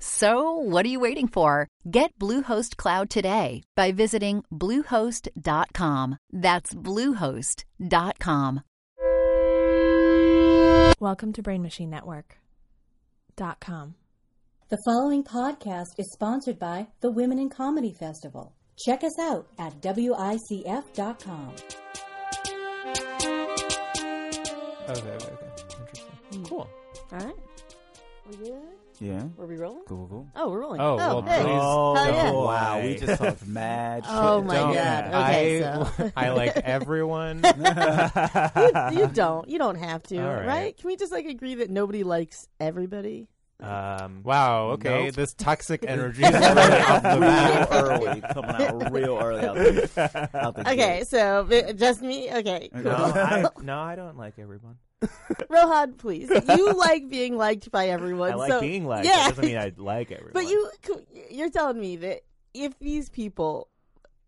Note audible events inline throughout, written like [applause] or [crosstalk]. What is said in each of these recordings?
So, what are you waiting for? Get Bluehost Cloud today by visiting Bluehost.com. That's Bluehost.com. Welcome to Brain Machine Network. Dot com. The following podcast is sponsored by the Women in Comedy Festival. Check us out at WICF.com. Okay, okay, okay. Interesting. Hmm. Cool. All right. We good? Yeah. Were we rolling? Cool, cool. Oh, we're rolling. Oh, well, hey. please Oh, Hell yeah. wow. We just [laughs] talked mad shit. Oh my Don't- god. Okay, I, so [laughs] I like everyone. [laughs] you, you don't. You don't have to, All right. right. Can we just like agree that nobody likes everybody? Um, wow. Okay. Nope. This toxic energy is right off the real bat. early, coming out real early out the, out the Okay, gate. so uh, just me. Okay, cool. no, I, no, I don't like everyone. [laughs] Rohan, please. You like being liked by everyone. I like so, being liked. Yeah, That doesn't mean I [laughs] like everyone. but you, you're telling me that if these people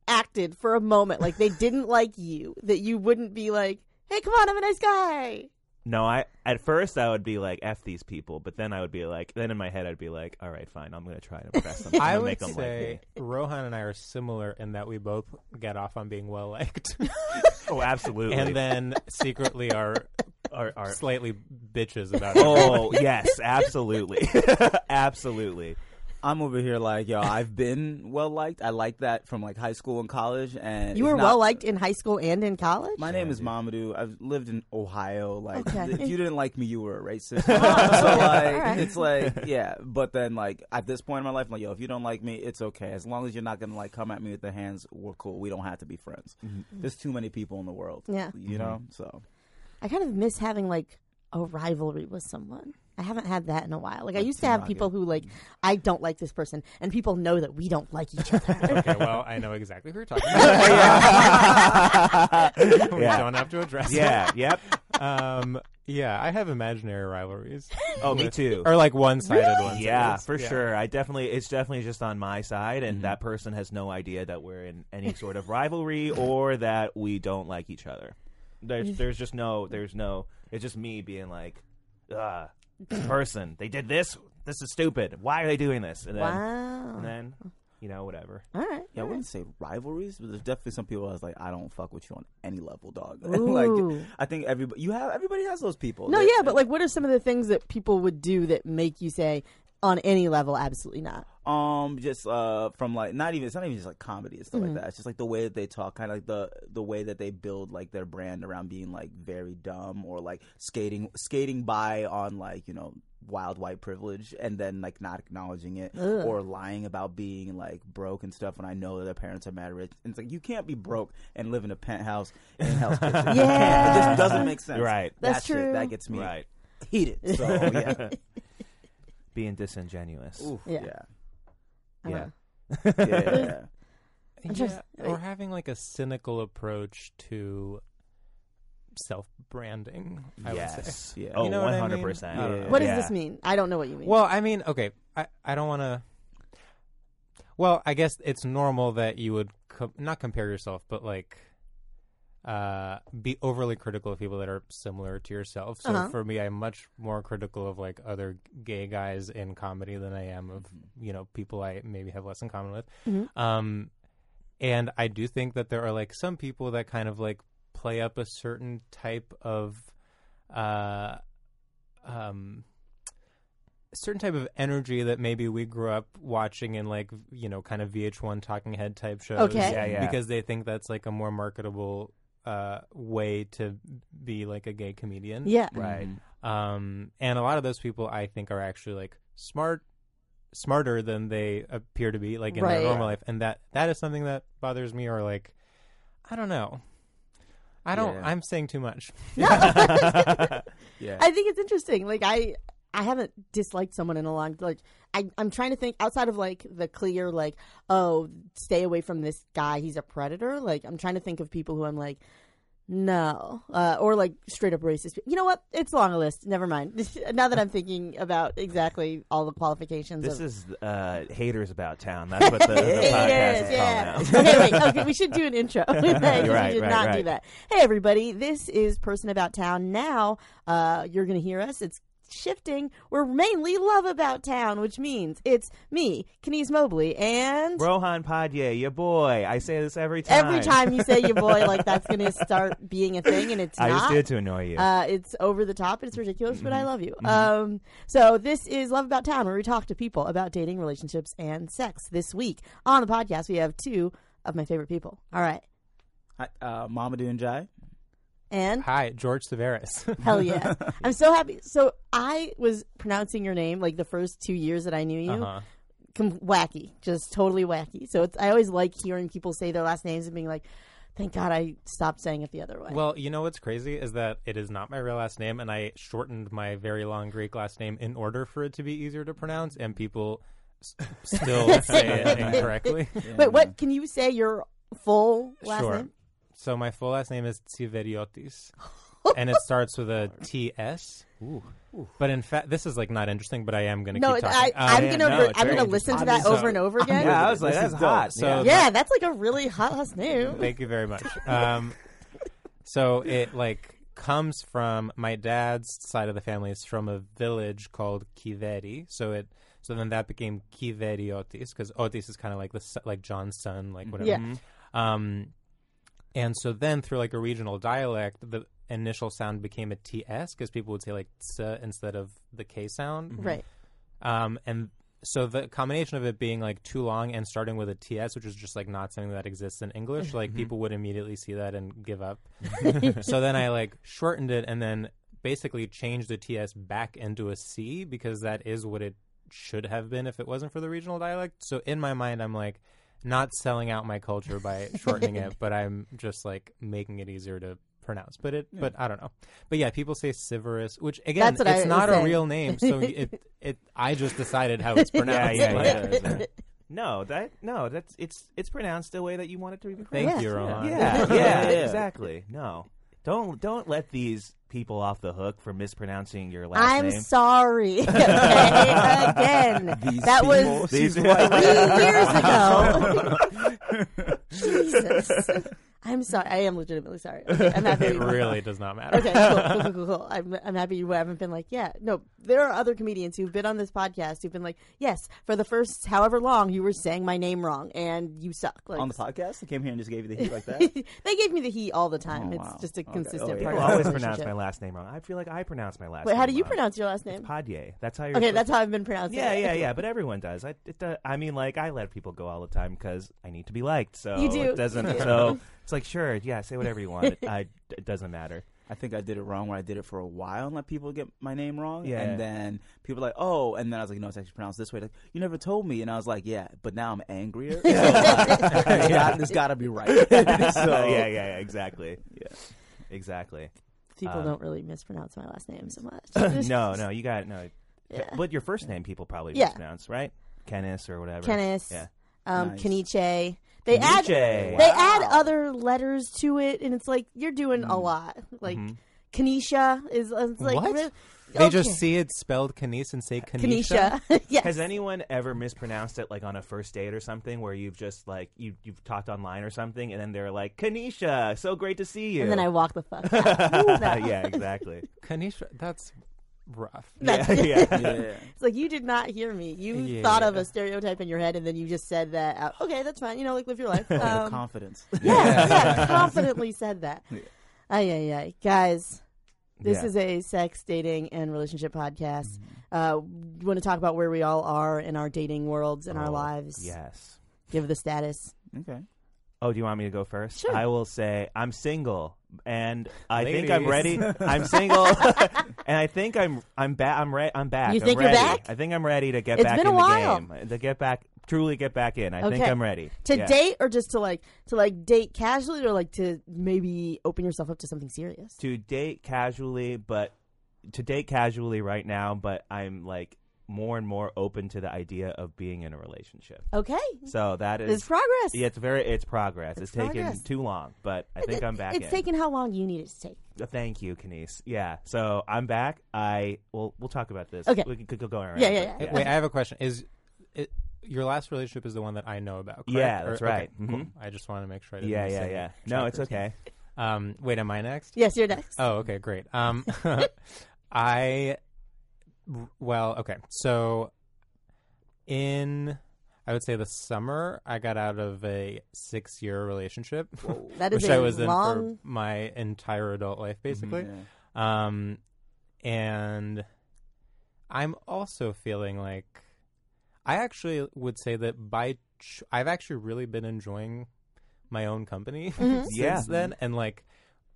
acted for a moment like they didn't [laughs] like you, that you wouldn't be like, "Hey, come on, I'm a nice guy." No, I at first I would be like f these people, but then I would be like, then in my head I'd be like, all right, fine, I'm gonna try and impress them. I'm I gonna would make them say Rohan and I are similar in that we both get off on being well liked. Oh, absolutely. and then secretly are are, are slightly bitches about [laughs] it. oh [laughs] yes, absolutely, [laughs] absolutely. I'm over here like, yo, I've been well liked. I like that from like high school and college. And You were not- well liked in high school and in college. My name is Mamadou. I've lived in Ohio. Like, Okay. if you didn't like me, you were a racist. so like, right. it's like, yeah. But then, like, at this point in my life, I'm like, yo, if you don't like me, it's okay. As long as you're not gonna like come at me with the hands, we're cool. We don't have to be friends. Mm-hmm. There's too many people in the world. Yeah. you know. Mm-hmm. So I kind of miss having like a rivalry with someone. I haven't had that in a while. Like I used to have people Rocket. who like I don't like this person, and people know that we don't like each other. [laughs] Okay, well, I know exactly who you're talking about. [laughs] [laughs] we Yeah. don't have to address that. Yeah, yep. it. Um, yeah, I have imaginary rivalries. Oh, me with- too. Or like one-sided ones. at Yeah, least. for Yeah. sure. I definitely, it's definitely just on my side, Mm-hmm. and that person has no idea that we're in any sort of rivalry or that we don't like each other. There's, there's just no, there's no. It's just me being like, ah, this [clears throat] person, they did this. This is stupid. Why are they doing this? And then, wow. and then, you know, whatever. All right. yeah, I wouldn't say rivalries, but there's definitely some people that's like, I don't fuck with you on any level, dog. [laughs] Like, I think everybody, you have everybody has those people. No, They- yeah, but like, what are some of the things that people would do that make you say, on any level, absolutely not? Um, just uh, from like not even it's not even just like comedy and stuff Mm-hmm. like that. It's just like the way that they talk, kind of like the the way that they build like their brand around being like very dumb or like skating skating by on like you know wild white privilege and then like not acknowledging it Ugh. or lying about being like broke and stuff. When I know that their parents are mad rich, and it's like you can't be broke and live in a penthouse in Hell's Kitchen. You [laughs] can't. Yeah. it just doesn't make sense. Right. That's That shit, true. that gets me Right. heated. So [laughs] yeah, Being disingenuous. Oof, Yeah. yeah, Yeah. yeah. [laughs] [laughs] yeah. I'm just- Yeah, or having like a cynical approach to self-branding. I would say. yes. Yeah. Oh, You know what I mean? 100%. I don't know. What does Yeah. this mean? I don't know what you mean. Well, I mean, okay, I I don't want to. Well, I guess it's normal that you would co- not compare yourself, but like uh be overly critical of people that are similar to yourself. So Uh-huh. for me, I'm much more critical of like other gay guys in comedy than I am of you know people I maybe have less in common with. Mhm. Um, and I do think that there are like some people that kind of like play up a certain type of uh um a certain type of energy that maybe we grew up watching in like you know kind of VH1 talking head type shows Okay. Yeah, yeah. because they think that's like a more marketable uh way to be like a gay comedian yeah. Right. um and a lot of those people I think are actually like smart smarter than they appear to be, like in Right. their normal life, and that that is something that bothers me. Or like, I don't know. I don't. Yeah. I'm saying too much. [laughs] [laughs] Yeah. I think it's interesting. Like I, I haven't disliked someone in a long. Like I, I'm trying to think outside of like the clear, like oh, stay away from this guy. He's a predator. Like I'm trying to think of people who I'm like, no, uh, or like straight up racist. You know what? It's long a list. Never mind. [laughs] now that I'm thinking about exactly all the qualifications. This of, is uh, haters about town. That's what the, the [laughs] podcast Yes, is yeah. called now. okay, wait. Okay, we should do an intro. [laughs] Right, we did right, not do that. Hey, everybody. This is Person About Town. Now, uh, you're going to hear us. It's shifting. We're mainly Love About Town, which means it's me, Kenise Mobley, and Rohan Padye, your boy. I say this every time. every time you say your boy, [laughs] like that's going to start being a thing, and it's I not. just did to annoy you. Uh, it's over the top. It's ridiculous, but I Mm-hmm. love you. Um, so this is Love About Town, where we talk to people about dating, relationships, and sex. This week on the podcast, we have two of my favorite people. All right, Hi, uh, Mamadou and Jai. And Hi, George Severis. [laughs] hell yeah, I'm so happy. So I was pronouncing your name like the first two years that I knew you, uh-huh. com- wacky, just totally wacky. So it's I always like hearing people say their last names and being like, "Thank God I stopped saying it the other way." Well, you know what's crazy is that it is not my real last name, and I shortened my very long Greek last name in order for it to be easier to pronounce, and people s- [laughs] still [laughs] say it incorrectly. Wait, what? Can you say your full last sure. name? So my full last name is Tsiveriotis, [laughs] and it starts with a TS. But in fact, this is like not interesting, but I am going to No, keep I, talking. I'm yeah, gonna no, re- it's I'm very gonna listen to that interesting. over and over again. yeah, I was like, that's hot. So- yeah. Yeah, that's like a really hot last name. Thank you very much. Um, [laughs] so it like comes from my dad's side of the family is from a village called Kiveri. So it so then that became Kiveriotis because Otis is kind of like the like John's son, like whatever. Yeah. Um, and so then through like a regional dialect, the initial sound became a TS because people would say like ts instead of the K sound. Right. Um, and so the combination of it being like too long and starting with a TS, which is just like not something that exists in English, [laughs] like people would immediately see that and give up. [laughs] so then I like shortened it and then basically changed the TS back into a C because that is what it should have been if it wasn't for the regional dialect. So in my mind, I'm like not selling out my culture by [laughs] shortening it, but I'm just like making it easier to pronounce. But it, but I don't know. But yeah, people say Severus, which again, That's I it's not a saying. real name. So it, [laughs] it, I just decided how it's [laughs] pronounced. yeah, yeah, yeah, yeah. No, that no, that's it's it's pronounced the way that you want it to be pronounced. Thank Yeah. you, Rohan. Yeah, yeah, Yeah, yeah. exactly. No, don't don't let these people off the hook for mispronouncing your last I'm name. sorry. Okay, [laughs] [laughs] again, These that people. was These- three years ago. [laughs] Jesus. I'm sorry. I am legitimately sorry. Okay, [laughs] I'm happy. It really does not matter. Okay, cool, cool, cool, [laughs] cool, cool. I'm, I'm happy you haven't been like, yeah, no. There are other comedians who've been on this podcast who've been like, yes, for the first however long you were saying my name wrong and you suck. Like, On the podcast, they came here and just gave you the heat like that. [laughs] they gave me the heat all the time. Oh, it's wow. just a Okay. consistent Oh, yeah. part People of always pronounce my last name wrong. I feel like I pronounce my last Wait, name how do you wrong. pronounce your last name? It's Padye. That's how you're. Okay, that's how I've been pronouncing Yeah, it. yeah, yeah. But everyone does. I, it, uh, I mean, like I let people go all the time because I need to be liked. So You do. it doesn't. You. So it's like, sure, yeah, say whatever you want. It, [laughs] I, it doesn't matter. I think I did it wrong where I did it for a while and let people get my name wrong. Yeah. And then people were like, oh, and then I was like, no, it's actually pronounced this way. Like, you never told me. And I was like, yeah, but now I'm angrier. [laughs] So, like, [laughs] it's got, it's got to be right. so, yeah, yeah, yeah, exactly. Yeah. exactly. People Um, don't really mispronounce my last name so much. no, no, you got it. no. Yeah. But your first name people probably Yeah. mispronounce, right? Kennis or whatever. Kenneth, Yeah. um, Nice. Keniche. They add Keniche. they add other letters to it, and it's like you're doing a mm-hmm. lot. Like Mhm. Kenesha is uh, it's like What? re- They just see it spelled Kenise and say Kanisha. Kenesha. [laughs] yes. Has anyone ever mispronounced it like on a first date or something where you've just like you you've talked online or something and then they're like Kanisha, so great to see you. and then I walk the fuck. [laughs] out. No. yeah, exactly. Kanisha, that's rough. That's- yeah, yeah. [laughs] yeah. It's like you did not hear me. You Yeah. thought of a stereotype in your head, and then you just said that. Out. Okay, that's fine. You know, like live your life. [laughs] Um, confidence. [laughs] yeah, yeah, confidently said that. Yeah. Ay, ay, ay. Guys, this Yeah. is a sex, dating, and relationship podcast. Mm-hmm. Uh, we want to talk about where we all are in our dating worlds and our Oh, lives. Yes. Give the status. Okay. Oh, do you want me to go first? Sure. I will say I'm single, and I think I'm ready. [laughs] I'm single, [laughs] and I think I'm I'm back. I'm re- I'm back. You I'm think you're back? I think I'm ready to get It's back been a in while. the game. To get back, truly get back in. I think I'm ready to Yeah. date or just to like to like date casually or like to maybe open yourself up to something serious. to date casually, but to date casually right now. But I'm like more and more open to the idea of being in a relationship. Okay, So that is it's progress. yeah, it's very it's progress. It's, It's taken progress. too long, but I think It- I'm back. It's in. taken how long you need it to take. Uh, Thank you, Kenise. Yeah, so I'm back. I well, we'll talk about this. Okay. we can, could go going around. Yeah, yeah, but yeah. Wait, I have a question. Is it, your last relationship is the one that I know about? Correct? Yeah, that's Or- okay, right. cool. I just want to make sure. I didn't yeah, yeah, yeah. No, it's okay. Um, wait, am I next? Yes, you're next. Oh, okay, great. Um, [laughs] I well, okay. So in I would say the summer, I got out of a six-year relationship, that is which a I was in long. for my entire adult life, basically. Yeah. Um, and I'm also feeling like I actually would say that by ch- I've actually really been enjoying my own company Mhm. [laughs] since Yeah. then, and like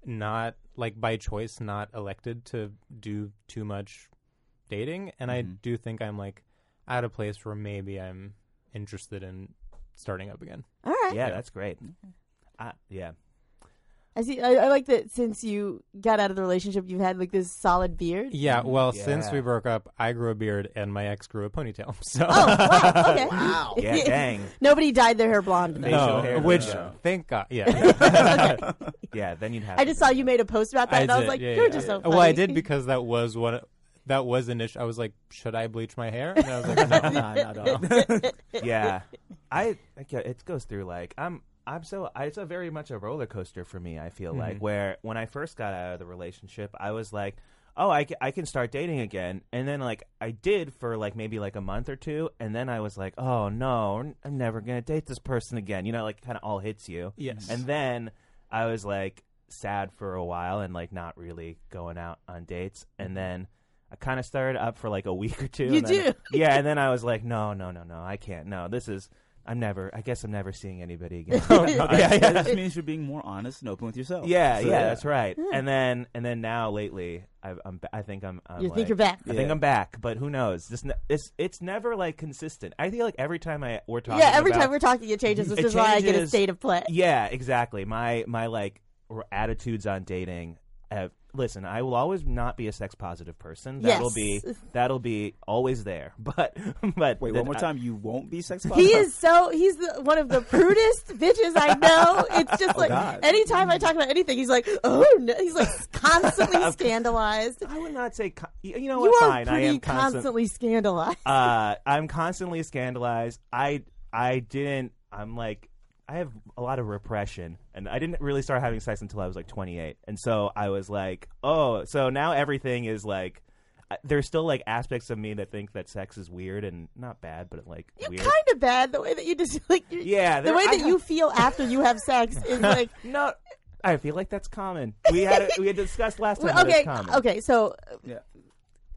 not like by choice, not elected to do too much dating, and I Mhm. do think I'm like at a place where maybe I'm interested in starting up again. All right. Yeah, that's great. Uh, yeah, I see. I, I like that since you got out of the relationship, you've had like this solid beard. Yeah, well, since we broke up, I grew a beard and my ex grew a ponytail. [laughs] So Oh wow. Okay. [laughs] Wow. [laughs] yeah, dang. Nobody dyed their hair blonde. though. Facial no, hair which doesn't thank God, yeah. Yeah, then you'd have. I just saw you made a post about that, and I was like, yeah, "You're yeah. just so." Funny. Well, I did because that was one. That was initial. I was like, should I bleach my hair? And I was like, no. Nah, [laughs] not at all. [laughs] yeah, I I it goes through like I'm I'm so I, it's a very much a roller coaster for me. I feel like mm-hmm. where when I first got out of the relationship, I was like, oh, I, I can start dating again, and then like I did for like maybe like a month or two, and then I was like, oh no, I'm never gonna date this person again. You know, like kind of all hits you. Yes. And then I was like sad for a while and like not really going out on dates. And mm-hmm. then I kind of started up for like a week or two. You and then- do? [laughs] Yeah. And then I was like, no, no, no, no, I can't. No, this is, I'm never, I guess I'm never seeing anybody again. [laughs] [laughs] yeah, yeah, yeah. That just means you're being more honest and open with yourself. Yeah, So, yeah, that's right. And then, and then now lately, I, I'm, I think I'm, I'm You like- think you're back? I think I'm back, but who knows? This, ne- it's, it's never like consistent. I feel like every time I we're talking, Yeah. Every about- time we're talking, it changes, which It is why I get a state of play. yeah, exactly. My my like r- attitudes on dating. Have, listen, I will always not be a sex positive person. That'll be [laughs] that'll be always there. [laughs] But but Wait, one more I- time. You won't be sex positive. He is so he's the, one of the prudest [laughs] bitches I know. It's just like God. anytime I talk about anything, he's like, oh no, he's like constantly scandalized. I would not say. Con- you you know You what? are Fine, I am constant- constantly scandalized. uh, I'm constantly scandalized. I I didn't. I'm like I have a lot of repression, and I didn't really start having sex until I was like 28, and so I was like, oh, so now everything is like. There's still like aspects of me that think that sex is weird and not bad, but like You're weird. kind of bad the way that you just [laughs] like you're, Yeah, the there- way I that have- you feel after you have sex is [laughs] like no, I feel like that's common. We had it, we had discussed last time. Well, that okay, it's common. okay. So, Yeah.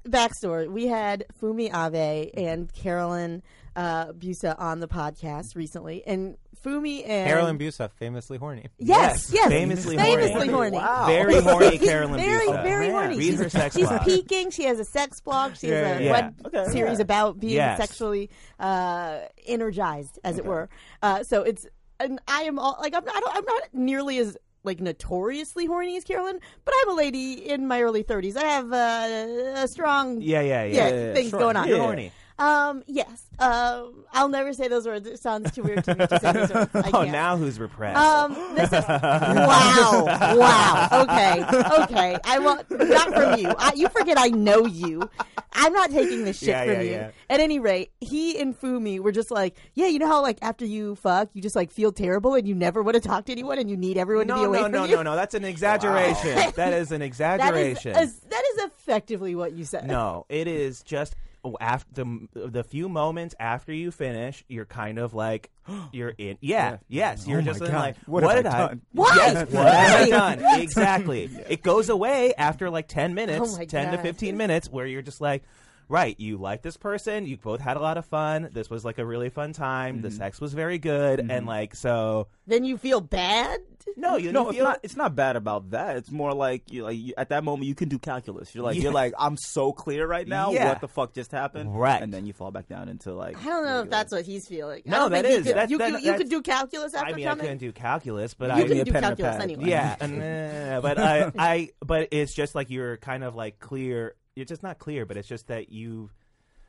backstory: we had Fumi Abe and Carolyn uh, Busa on the podcast recently, and Fumi and Carolyn Busa, famously horny. Yes, Yes, yes, famously famously horny. [laughs] horny. Wow. Very horny, Carolyn Very, Busa. very Man. horny. Read she's her sex she's blog. peaking. She has a sex blog. She has a Yeah. web Okay, series yeah. about being Yes. sexually uh, energized, as it were. Uh, so it's, and I am all like I'm not, I'm not nearly as like notoriously horny as Carolyn, but I'm a lady in my early 30s. I have uh, a strong Yeah, yeah, yeah. yeah, yeah, things sure. going on. You're horny. Um, yes. Um, I'll never say those words. It sounds too weird to me to say those words. I [laughs] Oh, can't. now who's repressed? Um, this is [laughs] wow, wow. Okay, okay. I want not from you. I, you forget I know you. I'm not taking this shit Yeah, from yeah, you. yeah. At any rate, he and Fumi were just like, yeah, you know how like after you fuck, you just like feel terrible and you never want to talk to anyone and you need everyone to be no, away no, from no, you. no, no. That's an exaggeration. that is an [laughs] That is exaggeration. as- that is effectively what you said. no, it is just after the the few moments after you finish, you're kind of like [gasps] you're in. Yeah, yes, you're Oh just God. like What what, did I I? done? Why? Yes, what have I done? Exactly. [laughs] It goes away after like ten oh minutes, Oh my ten to fifteen minutes, where you're just like. Right, you like this person, you both had a lot of fun. This was like a really fun time. Mm-hmm. The sex was very good, and like so. Then you feel bad. No, you No, you it's feel not. It's not bad about that. It's more like you like you, at that moment you can do calculus. You're like Yeah. you're like I'm so clear right now. Yeah. What the fuck just happened? Right. and then you fall back down into like. I don't know if that's what he's feeling. No, don't that think he is- Could, that- you, that- could, you could do calculus after I mean, I coming. couldn't do calculus, but you I Give can do pen and a calculus anyway. Yeah, and, uh, but I, I, but it's just like you're kind of like clear. It's just not clear, but it's just that you.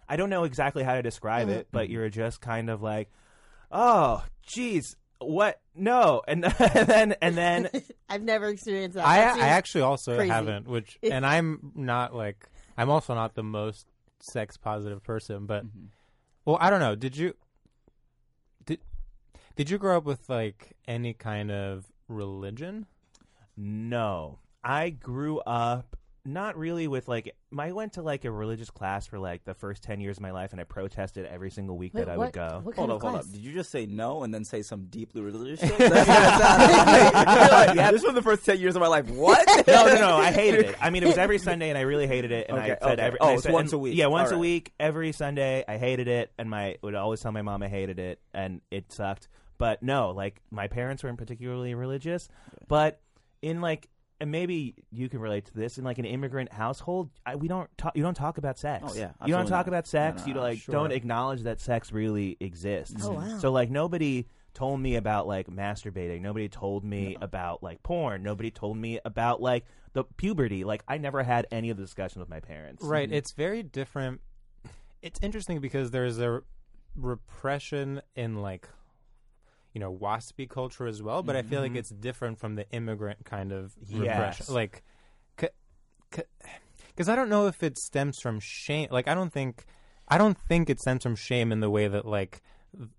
I don't know exactly how to describe it, but you're just kind of like, oh, geez, what? No, and, [laughs] then and then [laughs] I've never experienced that. I, I actually also crazy. haven't, which, [laughs] and I'm not like, I'm also not the most sex positive person, but, Mm-hmm. well, I don't know. Did you, did, did you grow up with like any kind of religion? no, I grew up not really with like I went to like a religious class for like the first ten years of my life, and I protested every single week Wait, that I what, would go. What Hold kind up, of hold class? up. Did you just say no and then say some deeply religious shit? [laughs] That's what it sounded like. You're like, This was the first ten years of my life. What? [laughs] no, no, no. I hated it. I mean, it was every Sunday, and I really hated it. And Okay, I said okay. every. Oh, I it's said- once and- a week. Yeah, once All a right. week, every Sunday. I hated it, and my would always tell my mom I hated it, and it sucked. But no, like my parents weren't particularly religious, but in like. And maybe you can relate to this in like an immigrant household. I, we don't talk. You don't talk about sex. Oh, yeah, you don't talk not. about sex. No, no, you no, like sure. don't acknowledge that sex really exists. Oh, wow. So like nobody told me about like masturbating. Nobody told me about like porn. Nobody told me about like the puberty. Like I never had any of the discussion with my parents. Right. Mm-hmm. It's very different. It's interesting because there's a repression in like, you know, waspy culture as well, but I feel like mm-hmm. it's different from the immigrant kind of repression. Yes. Like, because I don't know if it stems from shame. Like, I don't think, I don't think it stems from shame in the way that like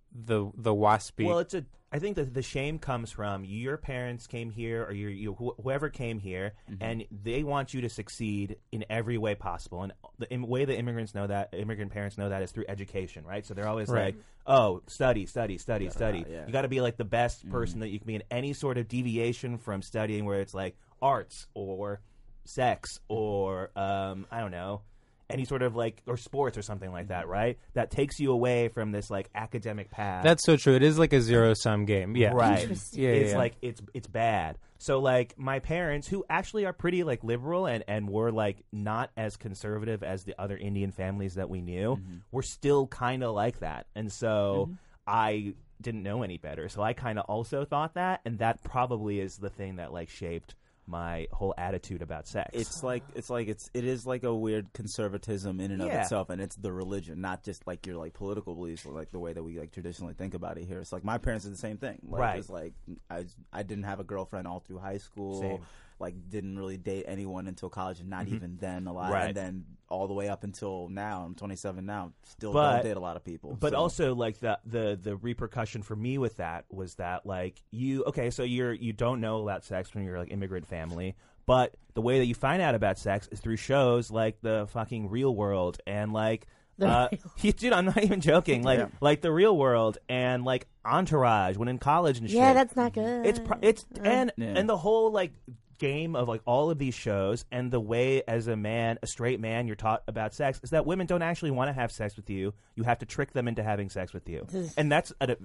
the the waspy. Well, it's a. I think that the shame comes from your parents came here, or your you, wh- whoever came here, mm-hmm. and they want you to succeed in every way possible. And the im- way that immigrants know that, immigrant parents know that, is through education, right? So they're always Right. like, "Oh, study, study, study, study. yeah. You got to be like the best mm-hmm. person that you can be in any sort of deviation from studying, where it's like arts or sex mm-hmm. or um, I don't know." Any sort of like or sports or something like that, right? That takes you away from this like academic path. That's so true. It is like a zero sum game. Yeah. Right. Yeah, it's yeah. like it's it's bad. So like my parents, who actually are pretty like liberal and and were like not as conservative as the other Indian families that we knew, Mm-hmm. were still kind of like that. And so I didn't know any better. So I kind of also thought that, and that probably is the thing that like shaped my whole attitude about sex. It's like it's like it's it is like a weird conservatism in and of Yeah. itself, and it's the religion, not just like your like political beliefs or like the way that we like traditionally think about it here. It's like my parents did the same thing. Like, Right. It's like I I didn't have a girlfriend all through high school. Same. Like didn't really date anyone until college, and not even then a lot. Mm-hmm. Right. And then all the way up until now, I'm 27 now. Still But- don't date a lot of people. But so- also like the the the repercussion for me with that was that like you okay, so you're you don't know about sex when you're like immigrant family, but the way that you find out about sex is through shows like the fucking Real World and like uh, [laughs] dude, I'm not even joking. Like, Yeah. like the real world and like Entourage when in college and shit. Yeah, that's not good. It's pro- it's and Yeah. and the whole like game of like all of these shows and the way as a man, a straight man, you're taught about sex is that women don't actually want to have sex with you. You have to trick them into having sex with you, and that's an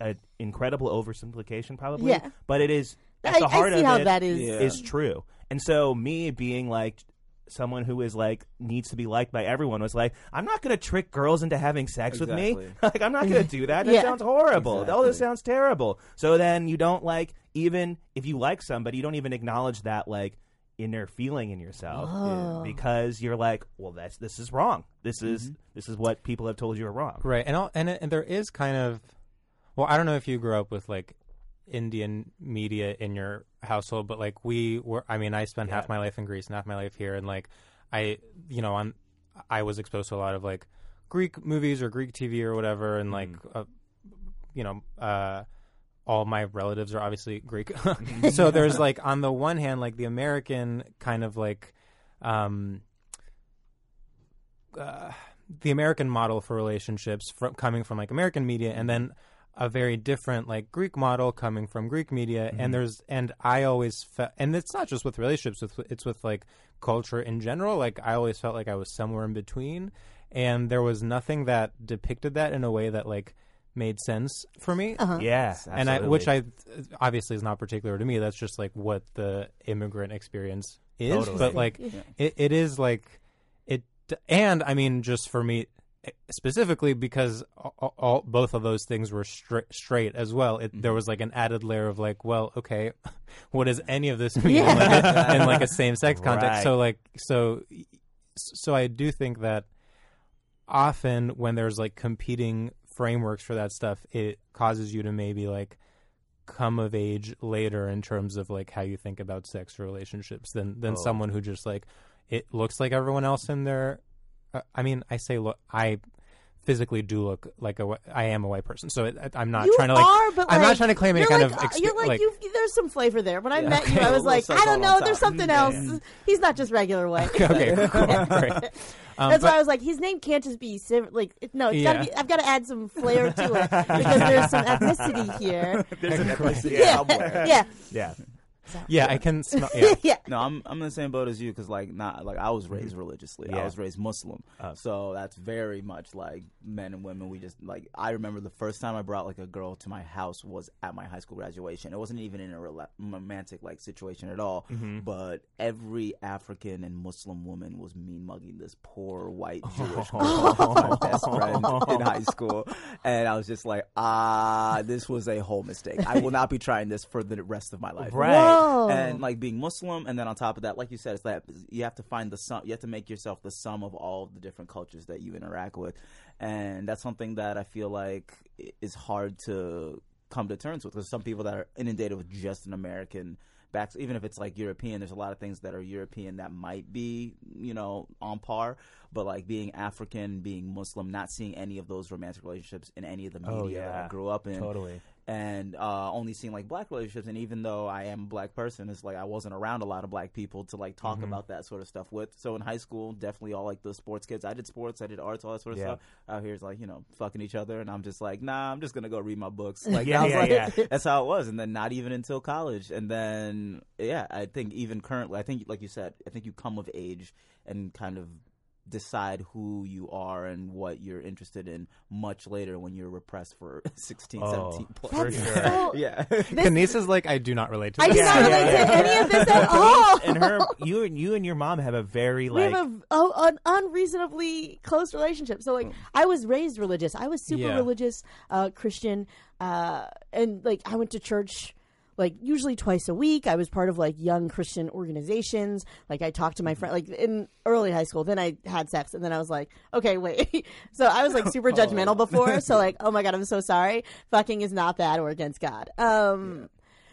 a incredible oversimplification, probably. Yeah. but it is at I- the I heart see of how it that is. Is true. And so me being like someone who is like needs to be liked by everyone was like I'm not going to trick girls into having sex with me. [laughs] Like I'm not going to do that. That [laughs] Yeah. sounds horrible. Oh, this sounds terrible. So then you don't like even if you like somebody, you don't even acknowledge that like inner feeling in yourself Oh. because you're like, well, that's this is wrong. This is Mm-hmm. this is what people have told you are wrong. Right, and all, and and there is kind of, well, I don't know if you grew up with like Indian media in your household, but like we were. I mean, I spent half my life in Greece and half my life here, and like I, you know, on I was exposed to a lot of like Greek movies or Greek TV or whatever, and like, uh, you know, uh, all my relatives are obviously Greek, [laughs] [laughs] so there's like on the one hand, like the American kind of like. um uh, the American model for relationships from coming from like American media, and then a very different like Greek model coming from Greek media. And there's and I always felt, and it's not just with relationships; with it's with like culture in general. Like I always felt like I was somewhere in between, and there was nothing that depicted that in a way that like made sense for me. uh-huh. Yeah, and I, which. I obviously is not particular to me. That's just like what the immigrant experience is. Totally. But like, it, it is like it, and I mean, just for me specifically because all, all both of those things were straight, straight as well. It, Mm-hmm. There was like an added layer of like, well, okay, [laughs] what does any of this mean in, like a, in like a same sex [laughs] context? Right. So like, so so I do think that often when there's like competing frameworks for that stuff, it causes you to maybe like come of age later in terms of like how you think about sex relationships than than Oh. someone who just like it looks like everyone else in their. Uh, I mean, I say look, I physically do look like a whi- I am a white person, so it, I- I'm not you trying to like are, but I'm like, not trying to claim any you're kind like, of expe- you're like, like you there's some flavor there. When I Yeah. met you, I [laughs] was like, I don't know, there's something Yeah. else. [laughs] He's not just regular white. [laughs] okay, cool, great. Um, That's but- why I was like, his name can't just be civ- like no. It's Yeah. gotta be. I've got to add some flair to it because there's some ethnicity here. There's an ethnicity Yeah, somewhere. yeah, yeah. Yeah, I can [laughs] smell. Yeah, yeah. No, I'm I'm in the same boat as you because like not like I was raised mm-hmm. religiously. I was raised Muslim, Oh. so that's very much like men and women. We just like I remember the first time I brought like a girl to my house was at my high school graduation. It wasn't even in a rela- romantic like situation at all. Mm-hmm. But every African and Muslim woman was mean mugging this poor white [laughs] Jewish girl, [laughs] my best friend in high school, and I was just like, ah, this was a whole mistake. I will not be trying this for the rest of my life Right. Whoa. and like being Muslim, and then on top of that, like you said, it's that you have to find the sum. You have to make yourself the sum of all of the different cultures that you interact with, and that's something that I feel like is hard to come to terms with. Because some people that are inundated with just an American back, even if it's like European, there's a lot of things that are European that might be you know on par. But like being African, being Muslim, not seeing any of those romantic relationships in any of the oh, media Oh, that I grew up in, Totally. And uh, only seeing like black relationships. And even though I am a black person, it's like I wasn't around a lot of black people to like talk about that sort of stuff with. So in high school, definitely all like the sports kids. I did sports, I did arts, all that sort of Yeah. stuff. Out here's like you know fucking each other, and I'm just like, nah, I'm just gonna go read my books. [laughs] Like Yeah, yeah, like- yeah. [laughs] that's how it was. And then not even until college, and then yeah, I think even currently, I think like you said, I think you come of age and kind of decide who you are and what you're interested in much later when you're repressed for [laughs] 16 Oh, 17 plus for years. sure. [laughs] So, yeah [laughs] Kenise is like I do not relate to I this. do not relate yeah, to yeah. any of this at all. and her, you and you and your mom have a very we like. have a, oh, an unreasonably close relationship. So like, I was raised religious. I was super Yeah. religious, uh, Christian, uh, and like I went to church. Like usually twice a week, I was part of like young Christian organizations. Like I talked to my friend, like in early high school. Then I had sex, and then I was like, okay, wait. [laughs] so I was like super [laughs] judgmental before. So like, oh my god, I'm so sorry. Fucking is not bad or against God. Um,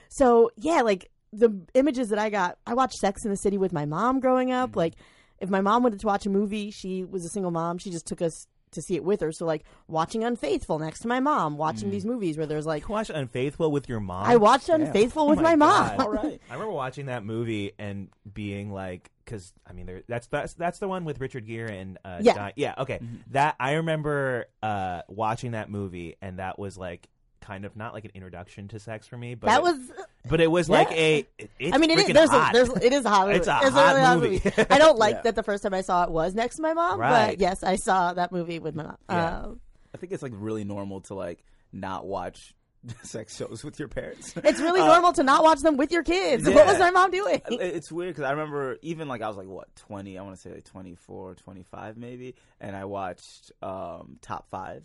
so yeah, like the images that I got, I watched Sex in the City with my mom growing up. Mm-hmm. Like, if my mom wanted to watch a movie, she was a single mom. She just took us to see it with her. So like watching Unfaithful next to my mom, Mm. watching these movies where there's like, You watch Unfaithful with your mom. I watched Unfaithful with Oh my, mom. God. all right I remember watching that movie and being like, because I mean, there, that's that's that's the one with Richard Gere and uh, Yeah. Di- yeah, okay. That I remember uh, watching that movie, and that was like kind of not like an introduction to sex for me, but that was. but it was Yeah. like a. It, it's I mean, it is. There's hot. a, there's it is a hot movie. It's a really hot hot movie. I don't like [laughs] Yeah. that the first time I saw it was next to my mom, Right. but yes, I saw that movie with my mom. Yeah. Uh, i think it's like really normal to like not watch [laughs] sex shows with your parents it's really Uh, normal to not watch them with your kids. What was my mom doing? It's weird because I remember even like I was like what twenty, I want to say like 24, 25 maybe, and I watched um, Top Five,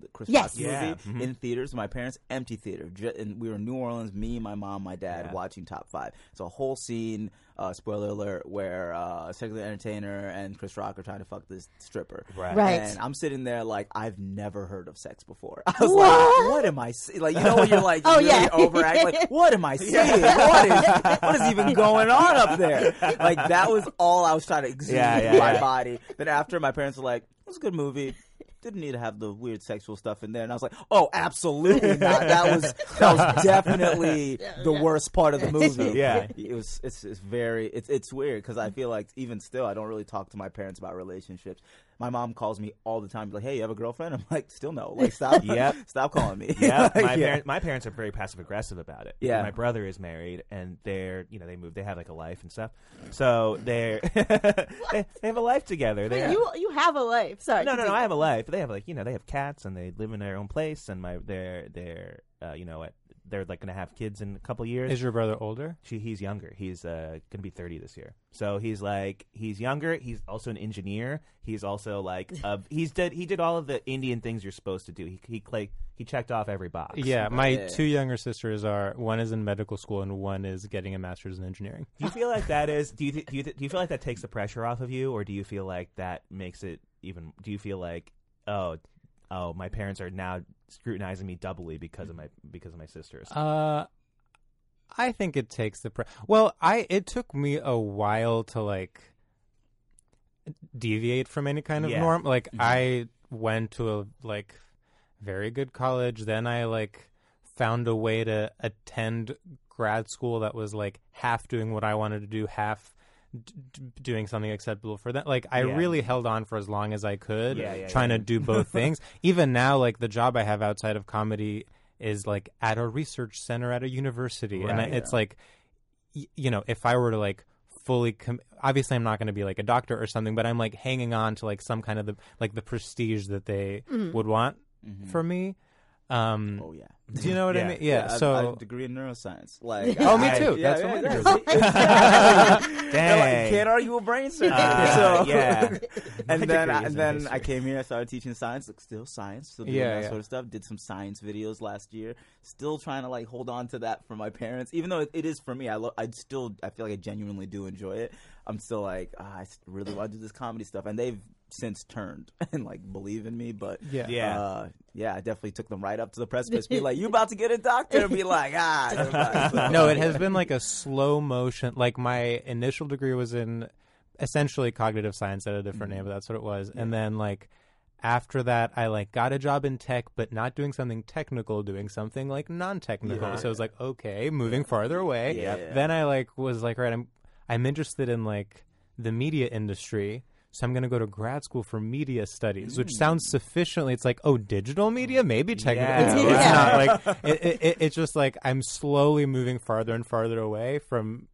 the Chris Yes. Rock Yeah. movie Mhm. in theaters. My parents empty theater, and we were in New Orleans. Me, my mom, my dad Yeah. watching Top Five. It's a whole scene. Uh, spoiler alert: where uh, Cedric the Entertainer and Chris Rock are trying to fuck this stripper. Right. Right. And I'm sitting there like I've never heard of sex before. [laughs] I was What? like, what am I see? Like you know when you're like [laughs] Oh, really yeah. overact like [laughs] what am I seeing? What is what is even going on up there? Like that was all I was trying to exude Yeah, in yeah, my yeah. body. Then after my parents were like, it was a good movie. Didn't need to have the weird sexual stuff in there, and I was like, "Oh, absolutely not! That was that was [laughs] definitely the worst part of the [laughs] movie." Yeah. it was. It's, it's very. It's it's weird because I feel like even still, I don't really talk to my parents about relationships. My mom calls me all the time, like, "Hey, you have a girlfriend?" I'm like, "Still no. Like, stop. [laughs] Yep. [laughs] stop calling me." [laughs] yeah, Like, my, yeah. parent, my parents are very passive aggressive about it. Yeah. my brother is married, and they're you know they move, they have like a life and stuff. So they're they, they have a life together. They Wait, you you have a life. Sorry. no, no, no. I have a life. They have like you know they have cats and they live in their own place, and my they're they're uh, you know they're like gonna have kids in a couple years. Is your brother older? She, he's younger. He's uh, gonna be thirty this year. So he's like he's younger. He's also an engineer. He's also like [laughs] uh, he's did he did all of the Indian things you're supposed to do. He he like he checked off every box. Yeah, my Yeah. two younger sisters are one is in medical school and one is getting a master's in engineering. Do you feel like that [laughs] is? Do you th- do you th- do you feel like that takes the pressure off of you, or do you feel like that makes it even? Do you feel like oh oh my parents are now scrutinizing me doubly because of my because of my sisters? Uh, I think it takes the pre- well. I it took me a while to like deviate from any kind of Yeah. norm. Like I went to a like very good college, then I like found a way to attend grad school that was like half doing what I wanted to do, half d- doing something acceptable for them. Like I Yeah. really held on for as long as I could, Yeah, yeah, trying to do [laughs] both things. Even now, like the job I have outside of comedy is like at a research center at a university, and Right. it's like, y- you know, if I were to like fully com- obviously I'm not going to be like a doctor or something, but I'm like hanging on to like some kind of the like the prestige that they mm-hmm. would want mm-hmm. for me. Um, Oh yeah. do you know what I Yeah. mean? Yeah. I- I so have a degree in neuroscience. Like, Oh, me I- too. yeah, That's what yeah. mine [laughs] They're Dang. like, can't argue with brain surgery. Yeah, [laughs] so, yeah. [laughs] And then, degree I, is and then I history. came here. I started teaching science. Like, still science. Still doing Yeah, that yeah. sort of stuff. Did some science videos last year. Still trying to like hold on to that for my parents, even though it, it is for me. I lo- I still I feel like I genuinely do enjoy it. I'm still like ah, I s- really want to do this comedy stuff, and they've since turned [laughs] and like believe in me. But Yeah. Yeah. uh, yeah, I definitely took them right up to the precipice. Be [laughs] like, you about to get a doctor? And be like, ah. [laughs] So- no, it has been like a slow motion. Like my initial degree was in essentially cognitive science at a different name, but that's what it was. And then like after that, I like got a job in tech, but not doing something technical, doing something like non-technical. Yeah. So it was like, okay, moving farther away. Yeah, yeah. Then I like was like, right, I'm I'm interested in like the media industry. So I'm going to go to grad school for media studies, which hmm. sounds sufficiently. It's like, oh, digital media, maybe technical. Yeah. It's [laughs] Yeah. not like it, it, it, it's just like I'm slowly moving farther and farther away from,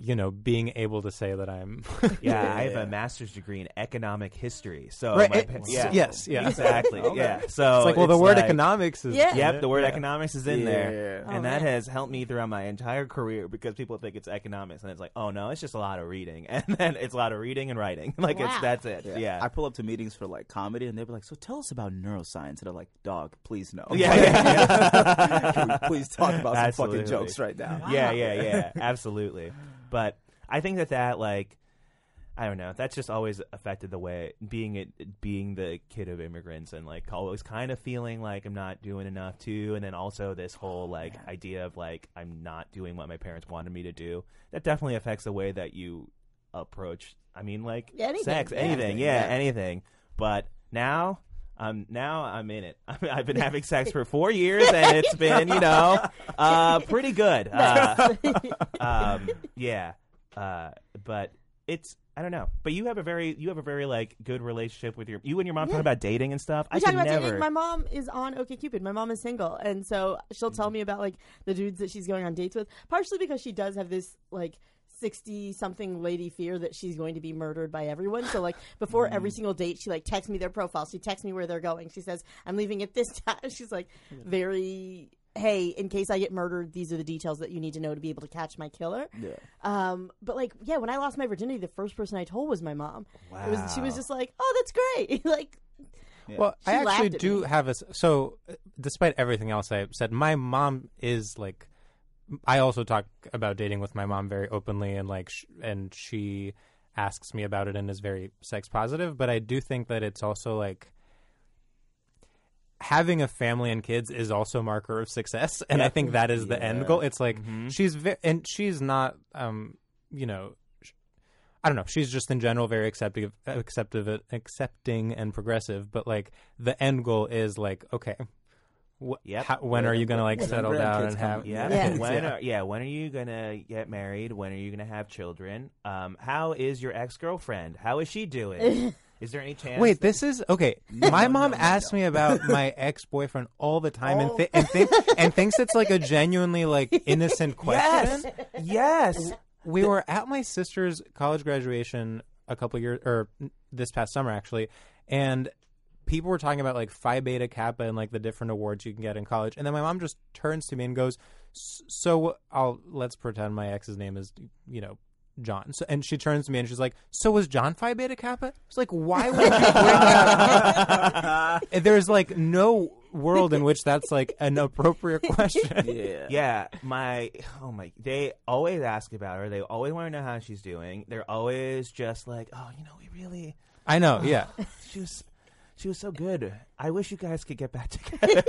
you know, being able to say that I'm. [laughs] Yeah, I have a master's degree in economic history. So Right, my it- pa- yeah, yes, yeah. exactly. [laughs] Yeah, so it's like, well, the word like- economics is. Yeah. Yep, the word Yeah. economics is in Yeah. there, Oh, and that man. has helped me throughout my entire career because people think it's economics, and it's like, oh no, it's just a lot of reading, [laughs] and then it's a lot of reading and writing. Like it's that's it. Yeah, I pull up to meetings for like comedy, and they'll be like, "So tell us about neuroscience." And I'm like, "Dog, please no. Yeah, yeah, Can we please talk about some fucking jokes right now." yeah, yeah, yeah, absolutely. But I think that that like. I don't know. That's just always affected the way being it, being the kid of immigrants, and like always kind of feeling like I'm not doing enough too, and then also this whole oh, like idea of like I'm not doing what my parents wanted me to do. That definitely affects the way that you approach. I mean, like Anything. sex, Yeah. anything, yeah, Yeah. anything. But now, um, now I'm in it. I [laughs] I've been having sex for four years, and it's been, you know, uh, pretty good. [laughs] Uh, [laughs] um, yeah, uh, but it's I don't know. But you have a very you have a very like good relationship with your you and your mom Yeah. talk about dating and stuff. We I talk about never. dating. My mom is on OkCupid. My mom is single, and so she'll tell me about like the dudes that she's going on dates with. Partially because she does have this like sixty something lady fear that she's going to be murdered by everyone. So like before every single date, she like texts me their profile. She texts me where they're going. She says, "I'm leaving at this [laughs] time." She's like very. Hey, in case I get murdered, these are the details that you need to know to be able to catch my killer. Yeah. Um, but like, yeah, when I lost my virginity, the first person I told was my mom. It was she was just like, "Oh, that's great!" [laughs] like, Well, She I actually do me. have a. So, despite everything else I said, my mom is like. I also talk about dating with my mom very openly, and like, sh- and she asks me about it and is very sex positive. But I do think that it's also like having a family and kids is also a marker of success, and I think that is the end goal. It's like Mhm. she's ve- and she's not, um, you know. sh- I don't know. She's just in general very accepting, acceptive, accepting, and progressive. But like the end goal is like, okay, wh- Yep. how, when are you gonna like When settle down and have? Yeah. Yeah. When Yeah. Are, yeah. When are you gonna get married? When are you gonna have children? Um, how is your ex girlfriend? How is she doing? [laughs] Is there any chance? Wait, this is okay. [laughs] My mom asks me about my ex boyfriend all the time, and th- and, think [laughs] and thinks it's like a genuinely like innocent question. yes, yes. we were at my sister's college graduation a couple years or this past summer actually and people were talking about like phi beta kappa and like the different awards you can get in college and then my mom just turns to me and goes so i'll let's pretend my ex's name is you know john so, and she turns to me and she's like so was john phi beta kappa it's like why would you bring that up [laughs] there's like no world in which that's like an appropriate question [laughs] Yeah. Yeah, my oh my, they always ask about her. They always want to know how she's doing. They're always just like, oh, you know, we really, i know yeah oh, she was, she was so good. I wish you guys could get back [laughs] together.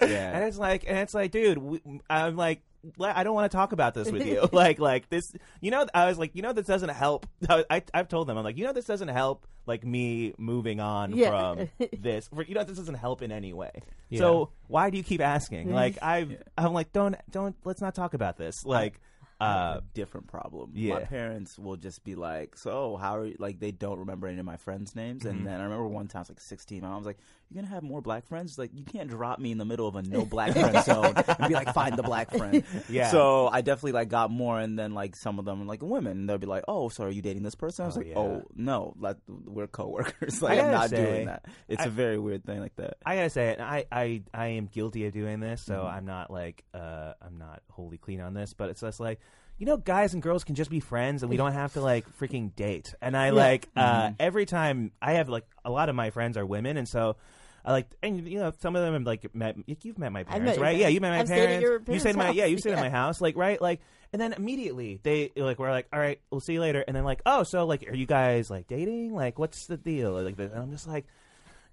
Yeah. and it's like, and it's like, dude, we, I'm like. I don't want to talk about this with you. [laughs] like, like this, you know. I was like, you know, this doesn't help. I, I, I've told them, I'm like, you know, this doesn't help. Like me moving on Yeah. from [laughs] this. For, you know, this doesn't help in any way. Yeah. So why do you keep asking? Like, I, I'm like, don't, don't. Let's not talk about this. Like, have uh, a different problem. yeah. My parents will just be like, "So how are you?" Like they don't remember any of my friends' names. Mm-hmm. And then I remember one time, I was like sixteen. My mom was like, "You're gonna have more black friends? Like you can't drop me in the middle of a no black [laughs] friend zone and be like, find the black friend." [laughs] Yeah. So I definitely like got more, and then like some of them like women, and they'll be like, "Oh, so are you dating this person?" I was Oh, like, yeah. "Oh no, like we're coworkers. [laughs] Like I'm not say, doing that." It's I- a very weird thing like that. I gotta say, I, I, I am guilty of doing this, so Mm-hmm. I'm not like, uh, I'm not wholly clean on this, but it's just like, you know, guys and girls can just be friends, and we don't have to like freaking date. And I like uh, Mm-hmm. every time I have like a lot of my friends are women, and so. I like, and you know, some of them have like met. You've met my parents, met your right? Yeah, you met my I've stayed at parents. your you parents' stayed at my, yeah, you house. stayed at [laughs] Yeah. my house, like, right, like, and then immediately they like we're like, all right, we'll see you later, and then like, oh, so like, are you guys like dating? Like, what's the deal? Like, and I'm just like,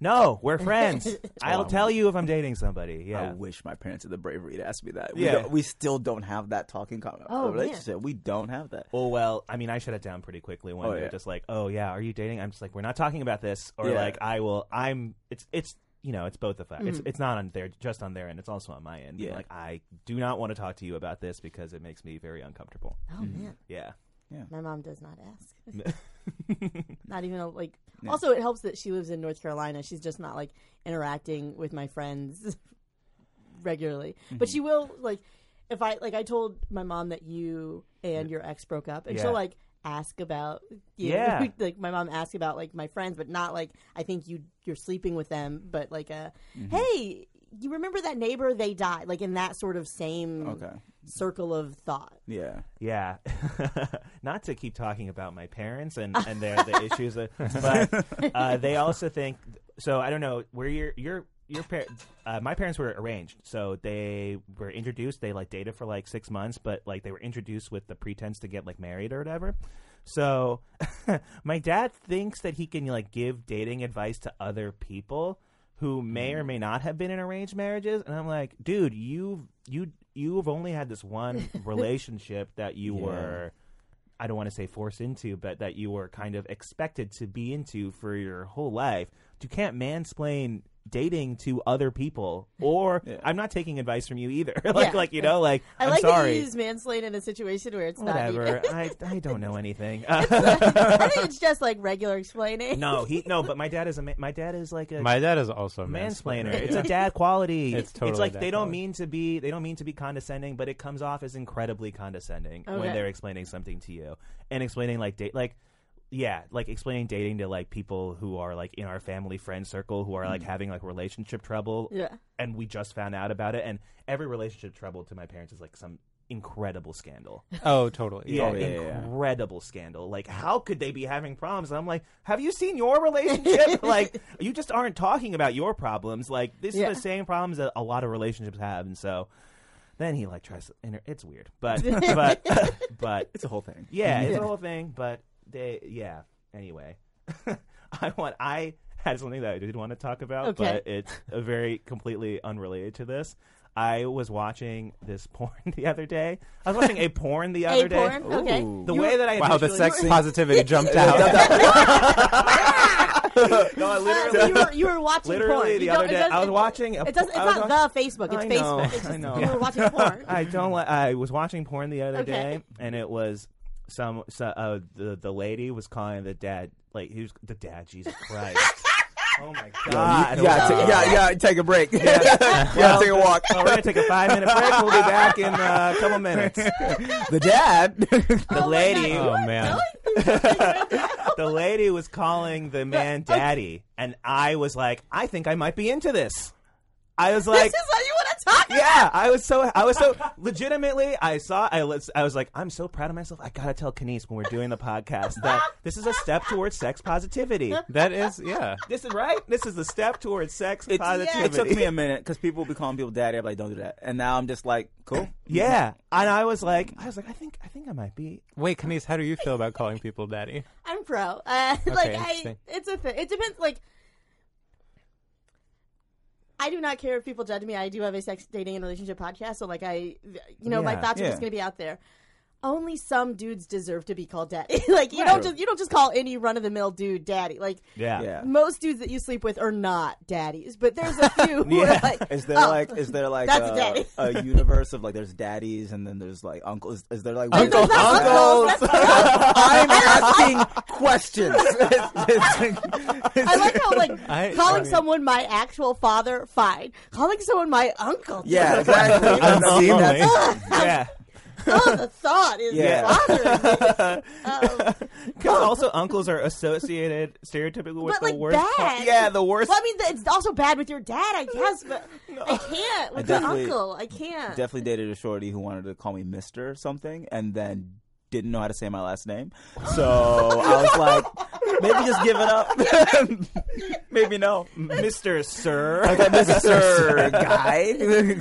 no, we're friends. [laughs] I'll tell you if I'm dating somebody. Yeah. I wish my parents had the bravery to ask me that. Yeah. We, don't- we still don't have that talking con- Oh, man. relationship. We don't have that. Oh well, I mean, I shut it down pretty quickly when Oh, they're yeah. just like, "Oh yeah, are you dating?" I'm just like, "We're not talking about this," or Yeah. like, "I will." I'm. It's it's you know, it's both of us. Mm-hmm. It's it's not on there, just on their end. It's also on my end. Yeah. Like, I do not want to talk to you about this because it makes me very uncomfortable. Oh man, Yeah. My mom does not ask. [laughs] not even a, like. Yeah. Also, it helps that she lives in North Carolina. She's just not like interacting with my friends [laughs] regularly, but Mm-hmm. she will like. If I like, I told my mom that you and your ex broke up, and Yeah. she'll like ask about you Yeah. know, [laughs] like my mom asks about like my friends, but not like I think you you're sleeping with them, but like a Mm-hmm. hey, you remember that neighbor they died, like in that sort of same Okay. circle of thought. Yeah. Yeah, [laughs] not to keep talking about my parents and, [laughs] and their the issues, that, but uh, they also think. So I don't know where your your your par- uh, my parents were arranged, so they were introduced. They like dated for like six months, but like they were introduced with the pretense to get like married or whatever. So [laughs] my dad thinks that he can like give dating advice to other people who may or mm-hmm. may not have been in arranged marriages, and I'm like, dude, you've you you've only had this one [laughs] relationship that you Yeah. were. I don't want to say forced into, but that you were kind of expected to be into for your whole life. You can't mansplain dating to other people, or [laughs] Yeah. I'm not taking advice from you either. [laughs] like, Yeah. like you know, like I am like sorry. that you use mansplain in a situation where it's Whatever. not. [laughs] I I don't know anything. I think it's just like regular explaining. no, he no, but my dad is a ma- my dad is like a My dad is also a mansplainer. mansplainer. It's Yeah. a dad quality. It's totally It's like they don't quality. mean to be they don't mean to be condescending, but it comes off as incredibly condescending when they're explaining something to you and explaining like date like yeah, like explaining dating to like people who are like in our family friend circle who are like mm. having like relationship trouble Yeah. and we just found out about it and every relationship trouble to my parents is like some incredible scandal. [laughs] Oh, totally. Yeah, Oh, yeah, yeah, yeah. incredible scandal. Like, how could they be having problems? I'm like, have you seen your relationship? [laughs] like, you just aren't talking about your problems. Like, this Yeah. is the same problems that a lot of relationships have. And so, then he like tries to. Inter- it's weird, but [laughs] but but It's a whole thing. yeah, it's Yeah. a whole thing. But they, yeah. Anyway, [laughs] I want. I had something that I did want to talk about, Okay. but it's a very completely unrelated to this. I was watching this porn [laughs] the other day. I was watching a [laughs] porn the other A day. porn? Okay. Ooh. The You way were- that I Wow, the initially- sex positivity jumped out. no, I So literally, you were you were watching literally porn. the You other don't- it day doesn't- I was watching. A, It doesn't. It's I was not wa- the Facebook. It's I know, Facebook. It's I know. you were watching porn. I don't. li- I was watching porn the other Okay. day, and it was some so, uh, the the lady was calling the dad like he was the dad. Jesus Christ! [laughs] oh my God! Yeah, gotta, ta- you gotta, you gotta take a break. Yeah, [laughs] gotta take a walk. Oh, we're gonna take a five minute break. We'll be back in uh, a couple minutes. [laughs] the dad. The lady, Oh man. the lady was calling the man daddy, and I was like, I think I might be into this. I was like, this is what you want to talk about. yeah, I was so, I was so, [laughs] legitimately, I saw, I was, I was like, I'm so proud of myself. I gotta tell Kenise when we're doing the podcast that this is a step towards sex positivity. That is yeah. This is right. This is a step towards sex It's- positivity. It took me a minute because people will be calling people daddy. I'm like, don't do that. And now I'm just like, cool. yeah, and I was like, I was like, I think, I think I might be. Wait, Kenise, how do you feel about calling people daddy? I'm pro. Uh, [laughs] like I, interesting. it's a thing. It depends. Like, I do not care if people judge me. I do have a sex dating and relationship podcast, so like I, you know, my Yeah, thoughts are just going to be out there. Only some dudes deserve to be called daddy. [laughs] like you don't just you don't just call any run of the mill dude daddy. Like Yeah. Yeah. most dudes that you sleep with are not daddies, but there's a [laughs] few who Yeah. are like, Is there oh, like is there like That's a, a daddy. a [laughs] universe of like there's daddies and then there's like uncles? Is there like Uncles, weird- uncles. I'm asking questions. I like how like I- calling I mean- someone my actual father, fine. Calling someone my uncle, yeah, exactly. I'm See, lonely. that's- Yeah. Oh, the thought is Yeah. bothering me. [laughs] Um, also uncles are associated stereotypically with but the like worst. bad. part- Yeah, the worst. Well, I mean, it's also bad with your dad, I guess, but [laughs] I can't with the uncle. I can't. definitely dated a shorty who wanted to call me Mister or something, and then didn't know how to say my last name. So I was like, maybe just give it up. [laughs] maybe no. Mr. Sir. Okay, Mister [laughs] Sir Guy.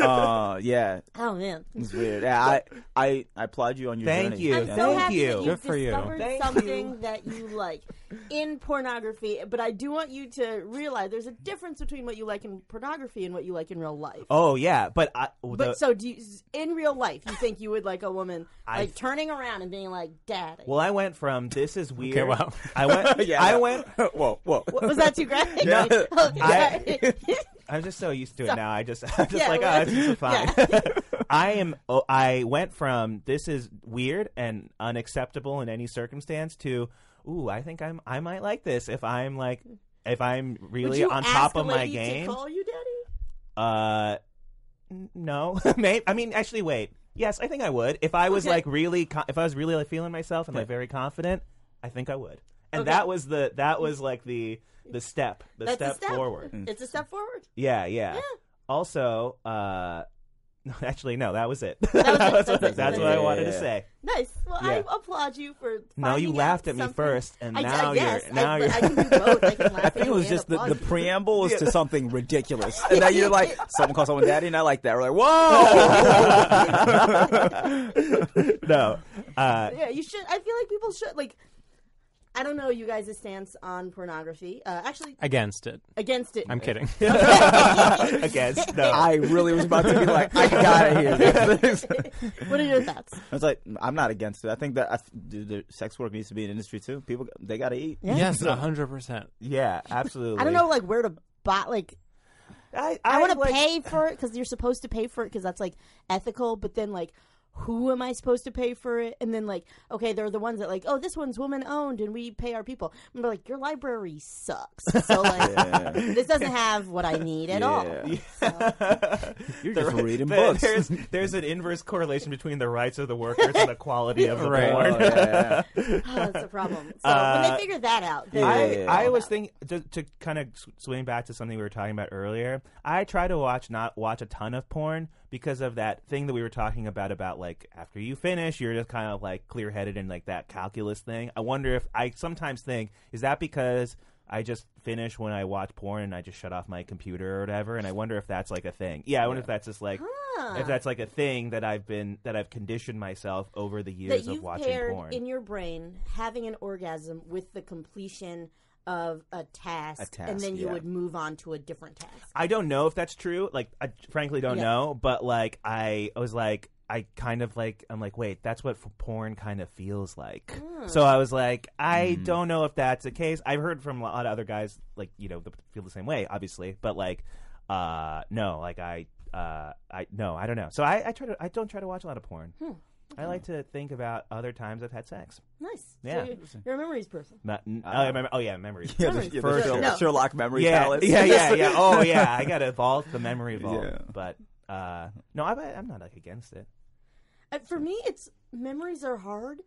[laughs] uh, yeah, oh man, it's weird. Yeah, I, I, I applaud you on your Thank journey. you. I'm so Thank happy you. that you Good for you. discovered Thank something you. that you like in pornography. But I do want you to realize there's a difference between what you like in pornography and what you like in real life. Oh yeah, but I. But the- so, do you, in real life, you think you would like a woman I- like turning around and being like, "Daddy"? well, I went from this is weird. Okay, wow. I went. [laughs] Yeah, I went. [laughs] whoa, whoa. was that too [laughs] graphic? No. okay. I- I'm just so used to it now. I just, I'm just Yeah, like, well, oh, this is fine. I am. Oh, I went from this is weird and unacceptable in any circumstance to, ooh, I think I'm. I might like this if I'm like, if I'm really on top of my game. Call you daddy? Uh, n- no. [laughs] May I mean, actually, wait. Yes, I think I would. If I was Okay. like really, co- if I was really like feeling myself and like very confident, I think I would. And Okay. that was the that was like the the step, the That's step, a step forward. It's a step forward. Yeah, yeah. Yeah. Also, uh, no, [laughs] actually, no, that was it. was [laughs] it. That's, That's it. that's what Yeah, I yeah, wanted to say. Nice. Well, Yeah. I applaud you for. No, you laughed out at me something. first, and I, now I, you're- yes, now I, you're- I can do both. I can [laughs] laugh I think it was just the, the preamble was to something ridiculous, and now you're like, someone calls someone daddy, and I like that. We're like, whoa. no, uh, Yeah, you should. I feel like people should like. I don't know you guys' stance on pornography. Uh, actually, Against it. against it. I'm kidding. [laughs] against no. I really was about to be like, I gotta hear this. [laughs] What are your thoughts? It's like I'm not against it. I think that I, th- the sex work needs to be an industry too. People they gotta eat. yes, a hundred percent. yeah, absolutely. I don't know, like where to buy. Like, I, I, want to like- pay for it because you're supposed to pay for it because that's like ethical. But then, like, who am I supposed to pay for it? And then, like, okay, they're the ones that like, oh, this one's woman owned, and we pay our people. I'm like, your library sucks. So [laughs] like, Yeah. this doesn't have what I need at all. [laughs] Yeah. [laughs] You're just reading There- books. There's there's an inverse correlation between the rights of the workers and the quality of the Right. porn. Oh, yeah. Oh, that's a problem. So when Uh, they figure that out, then I, Yeah. I was thinking to, to kind of swing back to something we were talking about earlier. I try to watch not watch a ton of porn because of that thing that we were talking about about like after you finish, you're just kind of like clear headed and like that calculus thing. I wonder if I sometimes think is that because I just finish when I watch porn and I just shut off my computer or whatever, and I wonder if that's like a thing. Yeah, I wonder if that's just like if that's like a thing that I've been that I've conditioned myself over the years that of watching porn. in your brain having an orgasm with the completion of a task, A task, and then you yeah. would move on to a different task. I don't know if that's true. Like, I frankly don't Yeah. know. But like, I, I was like, I kind of like, I'm like, wait, that's what porn kind of feels like. Hmm. So I was like, I don't know if that's the case. I've heard from a lot of other guys, like you know, that feel the same way, obviously. But like, uh, no, like I, uh, I no, I don't know. So I, I try to, I don't try to watch a lot of porn. I like to think about other times I've had sex. Nice. Yeah. So you're, you're a memories person. Not, n- oh, I remember, oh yeah, memories. Yeah, Memories. the, yeah, For the sure. No. Sherlock memory yeah, palace. yeah, yeah, yeah. [laughs] Oh yeah, I got to vault the memory vault. Yeah. But uh, no, I, I'm not like against it. Uh, for me, it's memories are hard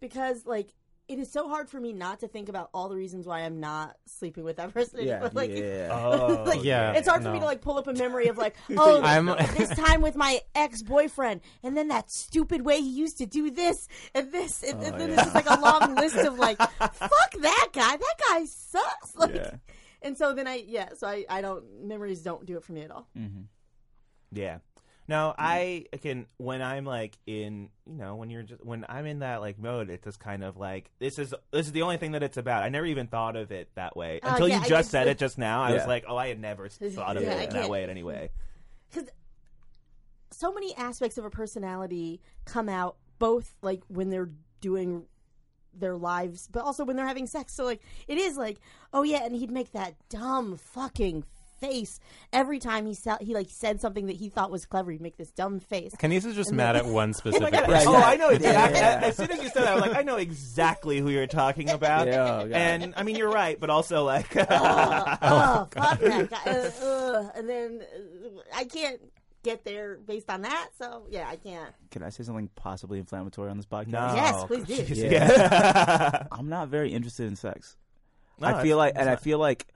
because like it is so hard for me not to think about all the reasons why I'm not sleeping with that [laughs] person. Yeah, But, [laughs] like, yeah. [laughs] Oh like, Yeah, it's hard for me to like pull up a memory of like, oh, I'm- this time with my ex boyfriend, and then that stupid way he used to do this and this, and, and Oh, then yeah. it's just like a long list of like, fuck that guy, that guy sucks. Like, Yeah. and so then I, yeah, so I, I don't memories don't do it for me at all. Mm-hmm. Yeah. No, I can when I'm like in you know when you're just when I'm in that like mode, it's just kind of like this is this is the only thing that it's about. I never even thought of it that way Uh, until yeah, you I just just- said it just now. I was Yeah. like, oh, I had never [laughs] thought of Yeah, I it that can't- way in any way. [laughs] because so many aspects of a personality come out both like when they're doing their lives but also when they're having sex so like it is like oh yeah and he'd make that dumb fucking face every time he sa- he like said something that he thought was clever he'd make this dumb face Kinesis just And mad then- at one [laughs] specific God. person. oh, I know. Yeah, I- yeah. As soon as you said that, I was like, I know exactly who you're talking about. [laughs] Yeah, oh, and I mean, you're right, but also like, [laughs] oh, fuck that guy uh, uh, and then uh, i can't get there based on that so yeah i can't Can I say something possibly inflammatory on this podcast? no, Yes, please do. Yeah. yeah. I'm not very interested in sex. No, I feel like, that's and I feel like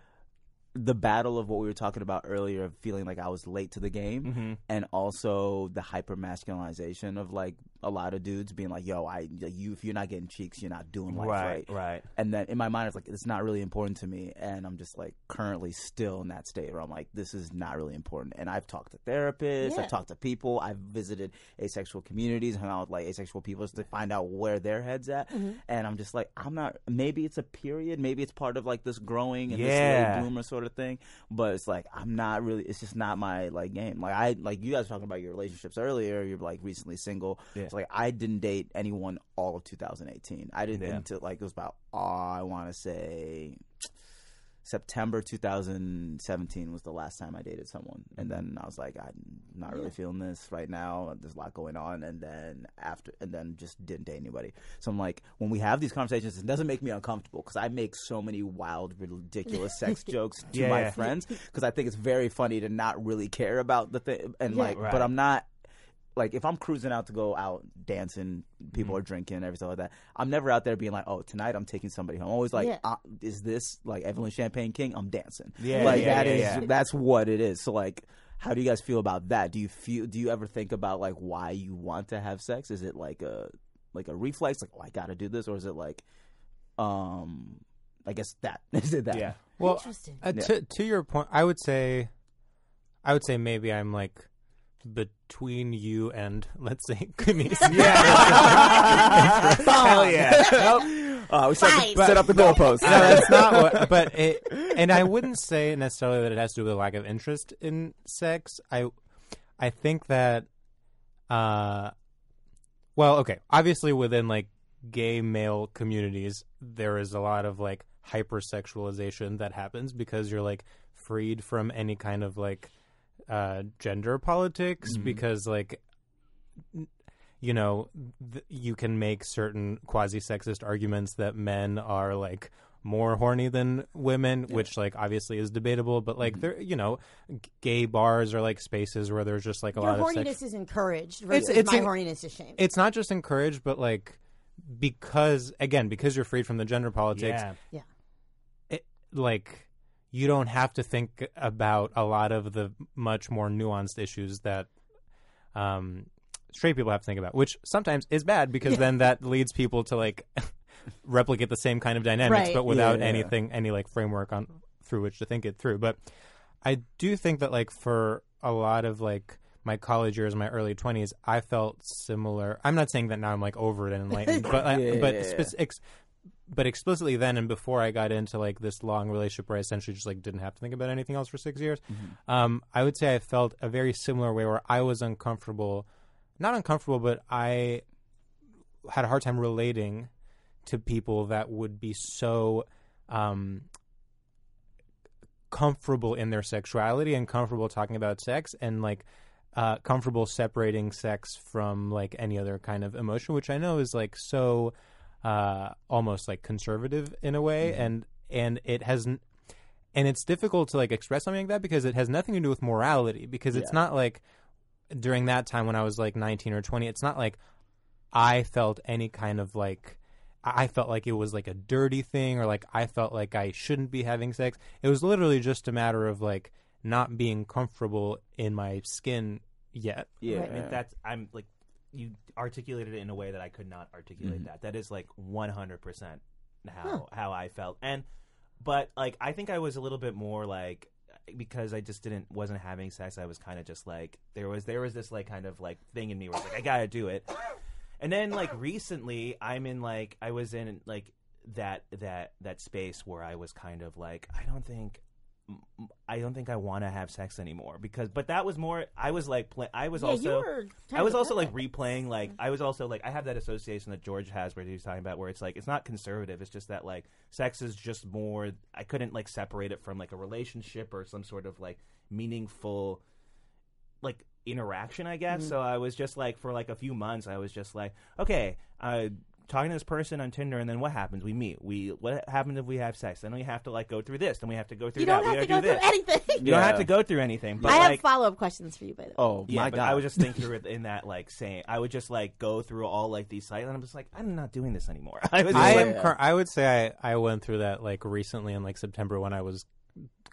the battle of what we were talking about earlier, of feeling like I was late to the game, Mhm. and also the hyper masculinization of like a lot of dudes being like, "Yo, I you if you're not getting cheeks, you're not doing life right, right." right. And then in my mind, it's like it's not really important to me, and I'm just like currently still in that state where I'm like, this is not really important. And I've talked to therapists, Yeah. I've talked to people, I've visited asexual communities, hung out with like asexual people to find out where their heads at, mm-hmm. and I'm just like, I'm not. Maybe it's a period, maybe it's part of like this growing and this Yeah. late bloomer sort of thing, but it's like I'm not really. It's just not my like game. Like I like you guys were talking about your relationships earlier. You're like recently single. Yeah. It's like I didn't date anyone all of 2018. I didn't Yeah. until like it was about oh, I want to say September 2017 was the last time I dated someone, and mm-hmm. then I was like, I'm not really feeling this right now. There's a lot going on, and then after, and then just didn't date anybody. So I'm like, when we have these conversations, it doesn't make me uncomfortable because I make so many wild, ridiculous sex [laughs] jokes to Yeah, my yeah. friends because I think it's very funny to not really care about the thing, and Yeah. like, Right. but I'm not like if I'm cruising out to go out dancing, people Mm-hmm. are drinking, everything like that. I'm never out there being like, "Oh, tonight I'm taking somebody home." I'm always like, Yeah. uh, "Is this like Evelyn Champagne King? I'm dancing." Yeah, like yeah, that yeah, is yeah. that's what it is. So like, how do you guys feel about that? Do you feel? Do you ever think about like why you want to have sex? Is it like a like a reflex, like oh I got to do this, or is it like, um, I guess that [laughs] is it that? Yeah. Well, Interesting. uh, Yeah. to to your point, I would say, I would say maybe I'm like between you and [laughs] let's say [laughs] Kinesis. Hell yeah. Nope. [laughs] Uh, we set, Fine. the, set up the goalpost. no, that's not what. But it, and I wouldn't say necessarily that it has to do with a lack of interest in sex. I, I think that, uh, well, okay, obviously within like gay male communities, there is a lot of like hypersexualization that happens because you're like freed from any kind of like uh gender politics because like you know th- you can make certain quasi sexist arguments that men are like more horny than women which like obviously is debatable but like there you know g- gay bars are like spaces where there's just like a Your lot of horniness is encouraged versus it's my en- horniness is shamed. it's not just encouraged but like because again because you're freed from the gender politics Yeah. yeah. it, like you don't have to think about a lot of the much more nuanced issues that um, straight people have to think about, which sometimes is bad because then that leads people to like [laughs] replicate the same kind of dynamics, Right. but without Yeah. anything, any like framework on through which to think it through. But I do think that like for a lot of like my college years, my early twenties, I felt similar. I'm not saying that now I'm like over it and enlightened, [laughs] but I, but yeah, yeah. ex- but explicitly then and before I got into like this long relationship where I essentially just like didn't have to think about anything else for six years, um, I would say I felt a very similar way where I was uncomfortable, not uncomfortable, but I had a hard time relating to people that would be so um, comfortable in their sexuality and comfortable talking about sex and like uh, comfortable separating sex from like any other kind of emotion, which I know is like so uh, almost like conservative in a way, and and it has n- and it's difficult to like express something like that because it has nothing to do with morality because it's Yeah. not like during that time when I was like 19 or 20 it's not like I felt any kind of like I I felt like it was like a dirty thing or like I felt like I shouldn't be having sex it was literally just a matter of like not being comfortable in my skin yet Yeah, Right. I mean, that's I'm like you articulated it in a way that I could not articulate Mm-hmm. that. That is like 100 percent how how I felt, and but like I think I was a little bit more like because I just didn't wasn't having sex. I was kind of just like there was there was this like kind of like thing in me where it's like I gotta do it, and then like recently I'm in like I was in like that that that space where I was kind of like I don't think I don't think I want to have sex anymore because but that was more I was like play, I was Yeah, also I was also like replaying like I was also like I have that association that George has where he was talking about where it's like it's not conservative it's just that like sex is just more I couldn't like separate it from like a relationship or some sort of like meaningful like interaction I guess. So I was just like for like a few months I was just like okay uh talking to this person on Tinder and then what happens we meet we what happens if we have sex then we have to like go through this then we have to go through You that don't we have to gotta go do through this. anything. you don't have to go through anything but I have like follow up questions for you, by the way. Oh yeah, my but god! I would just think through it in that like saying I would just like go through all like these sites and I'm just like I'm not doing this anymore. [laughs] I was just I like, am. Cur- I would say I, I went through that like recently in like September when I was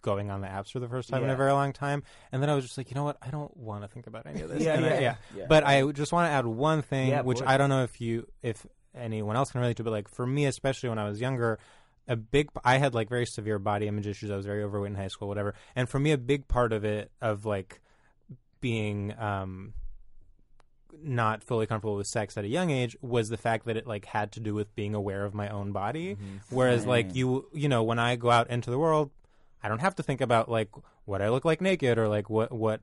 going on the apps for the first time in Yeah. a very long time, and then I was just like, you know what? I don't want to think about any of this. [laughs] Yeah, And I- yeah. Yeah. But I just want to add one thing, Yeah, which course. I don't know if you, if anyone else can relate to, but like for me, especially when I was younger. A big, I had like very severe body image issues. I was very overweight in high school, whatever. And for me, a big part of it, of like being um, not fully comfortable with sex at a young age was the fact that it like had to do with being aware of my own body whereas like you you know when i go out into the world i don't have to think about like what i look like naked or like what what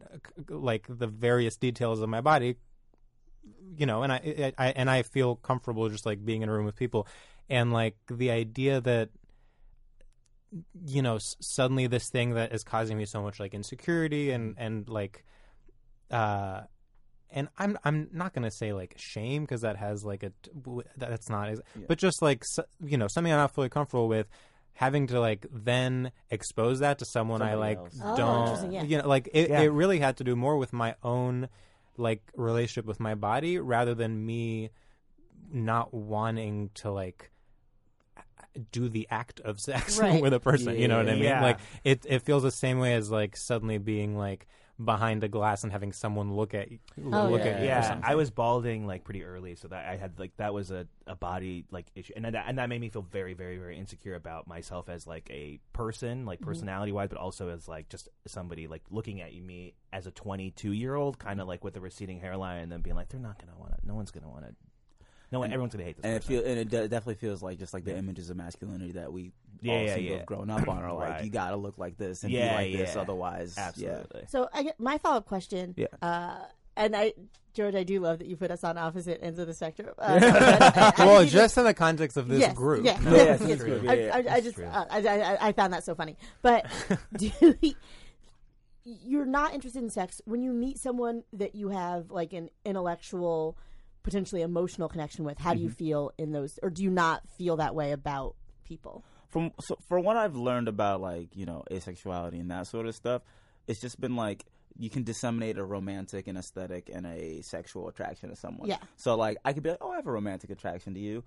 like the various details of my body you know and i, I, I and i feel comfortable just like being in a room with people and like the idea that you know s- suddenly this thing that is causing me so much like insecurity and and like uh and I'm I'm not gonna say like shame because that has like a w- that's not ex- but just like s- you know something I'm not fully comfortable with having to like then expose that to someone I like else. Oh, don't yeah. you know like it, Yeah. it really had to do more with my own like relationship with my body rather than me not wanting to like do the act of sex [laughs] Right. with a person you know what I mean Yeah. like it it feels the same way as like suddenly being like behind a glass and having someone look at you Oh, look yeah. at you yeah. I was balding like pretty early, so that I had like that was a, a body like issue, and that and that made me feel very very very insecure about myself as like a person, like mm-hmm. personality wise, but also as like just somebody like looking at me as a 22 year old, kind of mm-hmm. like with a receding hairline, and then being like, they're not gonna want to, no one's gonna want to, no one, everyone's gonna hate this. and it person. feel and it de- definitely feels like just like the images of masculinity that we Yeah, all yeah, seem to have grown up on are like Right. you gotta look like this and Yeah, be like this yeah. otherwise yeah. absolutely. So I get my follow up question. Yeah. Uh, and I, George, I do love that you put us on opposite ends of the spectrum. Uh, [laughs] [laughs] I- I well do just in the context of this yes, group Yeah, [laughs] No, yes, Yes. it's true. I, Yeah, I, I just true. uh, I, I, I found that so funny. But do you're not interested in sex when you meet someone that you have like an intellectual, potentially emotional connection with. How do Mm-hmm. you feel in those, or do you not feel that way about people? from so for what I've learned about like you know asexuality and that sort of stuff, it's just been like you can disseminate a romantic and aesthetic and a sexual attraction to someone. Yeah. So like I could be like, oh, I have a romantic attraction to you.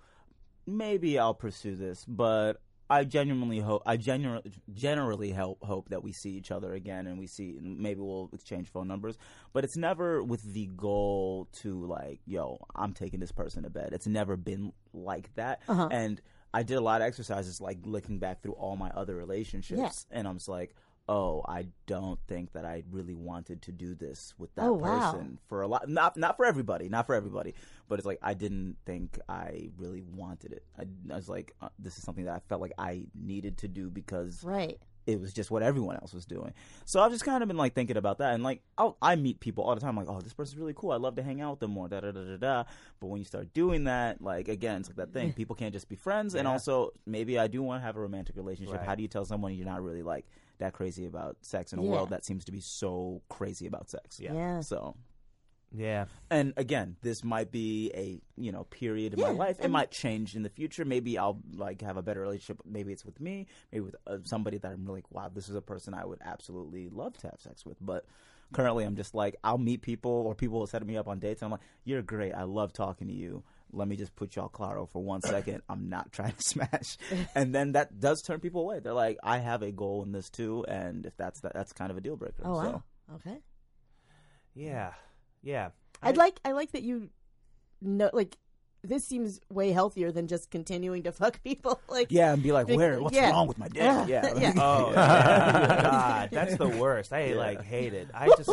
Maybe I'll pursue this, but I genuinely hope I genuinely generally help hope that we see each other again and we see and maybe we'll exchange phone numbers. But it's never with the goal to like, yo, I'm taking this person to bed. It's never been like that. Uh-huh. And I did a lot of exercises like looking back through all my other relationships and I'm just like, oh, I don't think that I really wanted to do this with that Oh, wow. person for a lot not not for everybody, not for everybody, but it's like I didn't think I really wanted it. I, I was like uh, this is something that I felt like I needed to do because Right. it was just what everyone else was doing. So I've just kind of been like thinking about that, and like I'll, I meet people all the time, like, oh, this person's really cool. I'd love to hang out with them more. Da da da da da. But when you start doing that, like again, it's like that thing. People can't just be friends, and also maybe I do want to have a romantic relationship. Right. How do you tell someone you're not really like that crazy about sex in a Yeah. world that seems to be so crazy about sex? Yeah. Yeah. So Yeah. and again, this might be a you know period in my life. It and- might change in the future. Maybe I'll like have a better relationship. Maybe it's with me. Maybe with uh, somebody that I'm really like, wow, this is a person I would absolutely love to have sex with. But currently, I'm just like, I'll meet people or people will set me up on dates. And I'm like, you're great. I love talking to you. Let me just put y'all claro for one second. I'm not [laughs] trying to smash, and then that does turn people away. They're like, I have a goal in this too, and if that's that, that's kind of a deal breaker. Oh so. wow. Okay. Yeah. Yeah. I'd like I like that you know like this seems way healthier than just continuing to [laughs] fuck people. Like Yeah, and be like, where? What's yeah. wrong with my dick? Yeah. [laughs] Yeah. Yeah. Oh. [laughs] God, that's the worst. I Yeah. like hate it. I just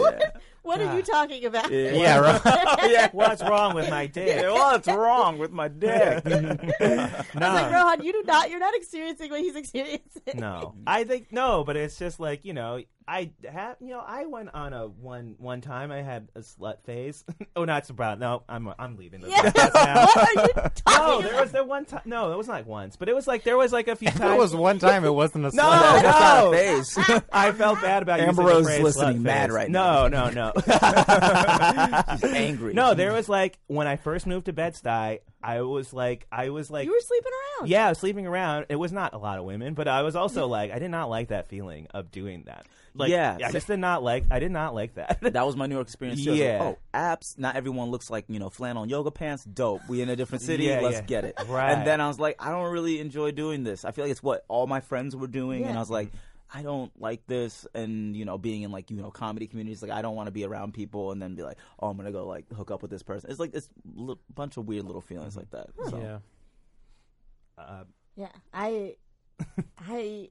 what are you talking about? Yeah, right. [laughs] yeah. what's wrong with my dick? Yeah, What's wrong with my dick? [laughs] I was like, Rohan, you do not you're not experiencing what he's experiencing. No, [laughs] I think no, but it's just like you know, I have you know, I went on a one one time. I had a slut phase. oh, not surprised. No, I'm I'm leaving. The Yeah. podcast now. what are you talking No, there about? was the one time. No, it was not like once, but it was like there was like a few times. it was one time, it wasn't a No, slut. That's not no. a phase. I felt bad about Amber using the Rose is phrase listening slut mad phase. right no, now. No, no, [laughs] She's [laughs] angry. no. There was like when I first moved to Bed Stuy, I was like, I was like, You were sleeping around. yeah, I was sleeping around. It was not a lot of women, but I was also like, I did not like that feeling of doing that. Like, Yeah. I just did not like. I did not like that. [laughs] That was my New York experience too. I was like, Yeah. oh, apps. Not everyone looks like you know flannel and yoga pants. Dope. We in a different city. Yeah, Let's yeah. get it. Right. And then I was like, I don't really enjoy doing this. I feel like it's what all my friends were doing, and Yeah. I was like. I don't like this, and you know, being in like you know comedy communities, like I don't want to be around people and then be like, oh, I'm gonna go like hook up with this person. It's like it's a bunch of weird little feelings like that. So. Yeah. uh, Yeah. I [laughs] I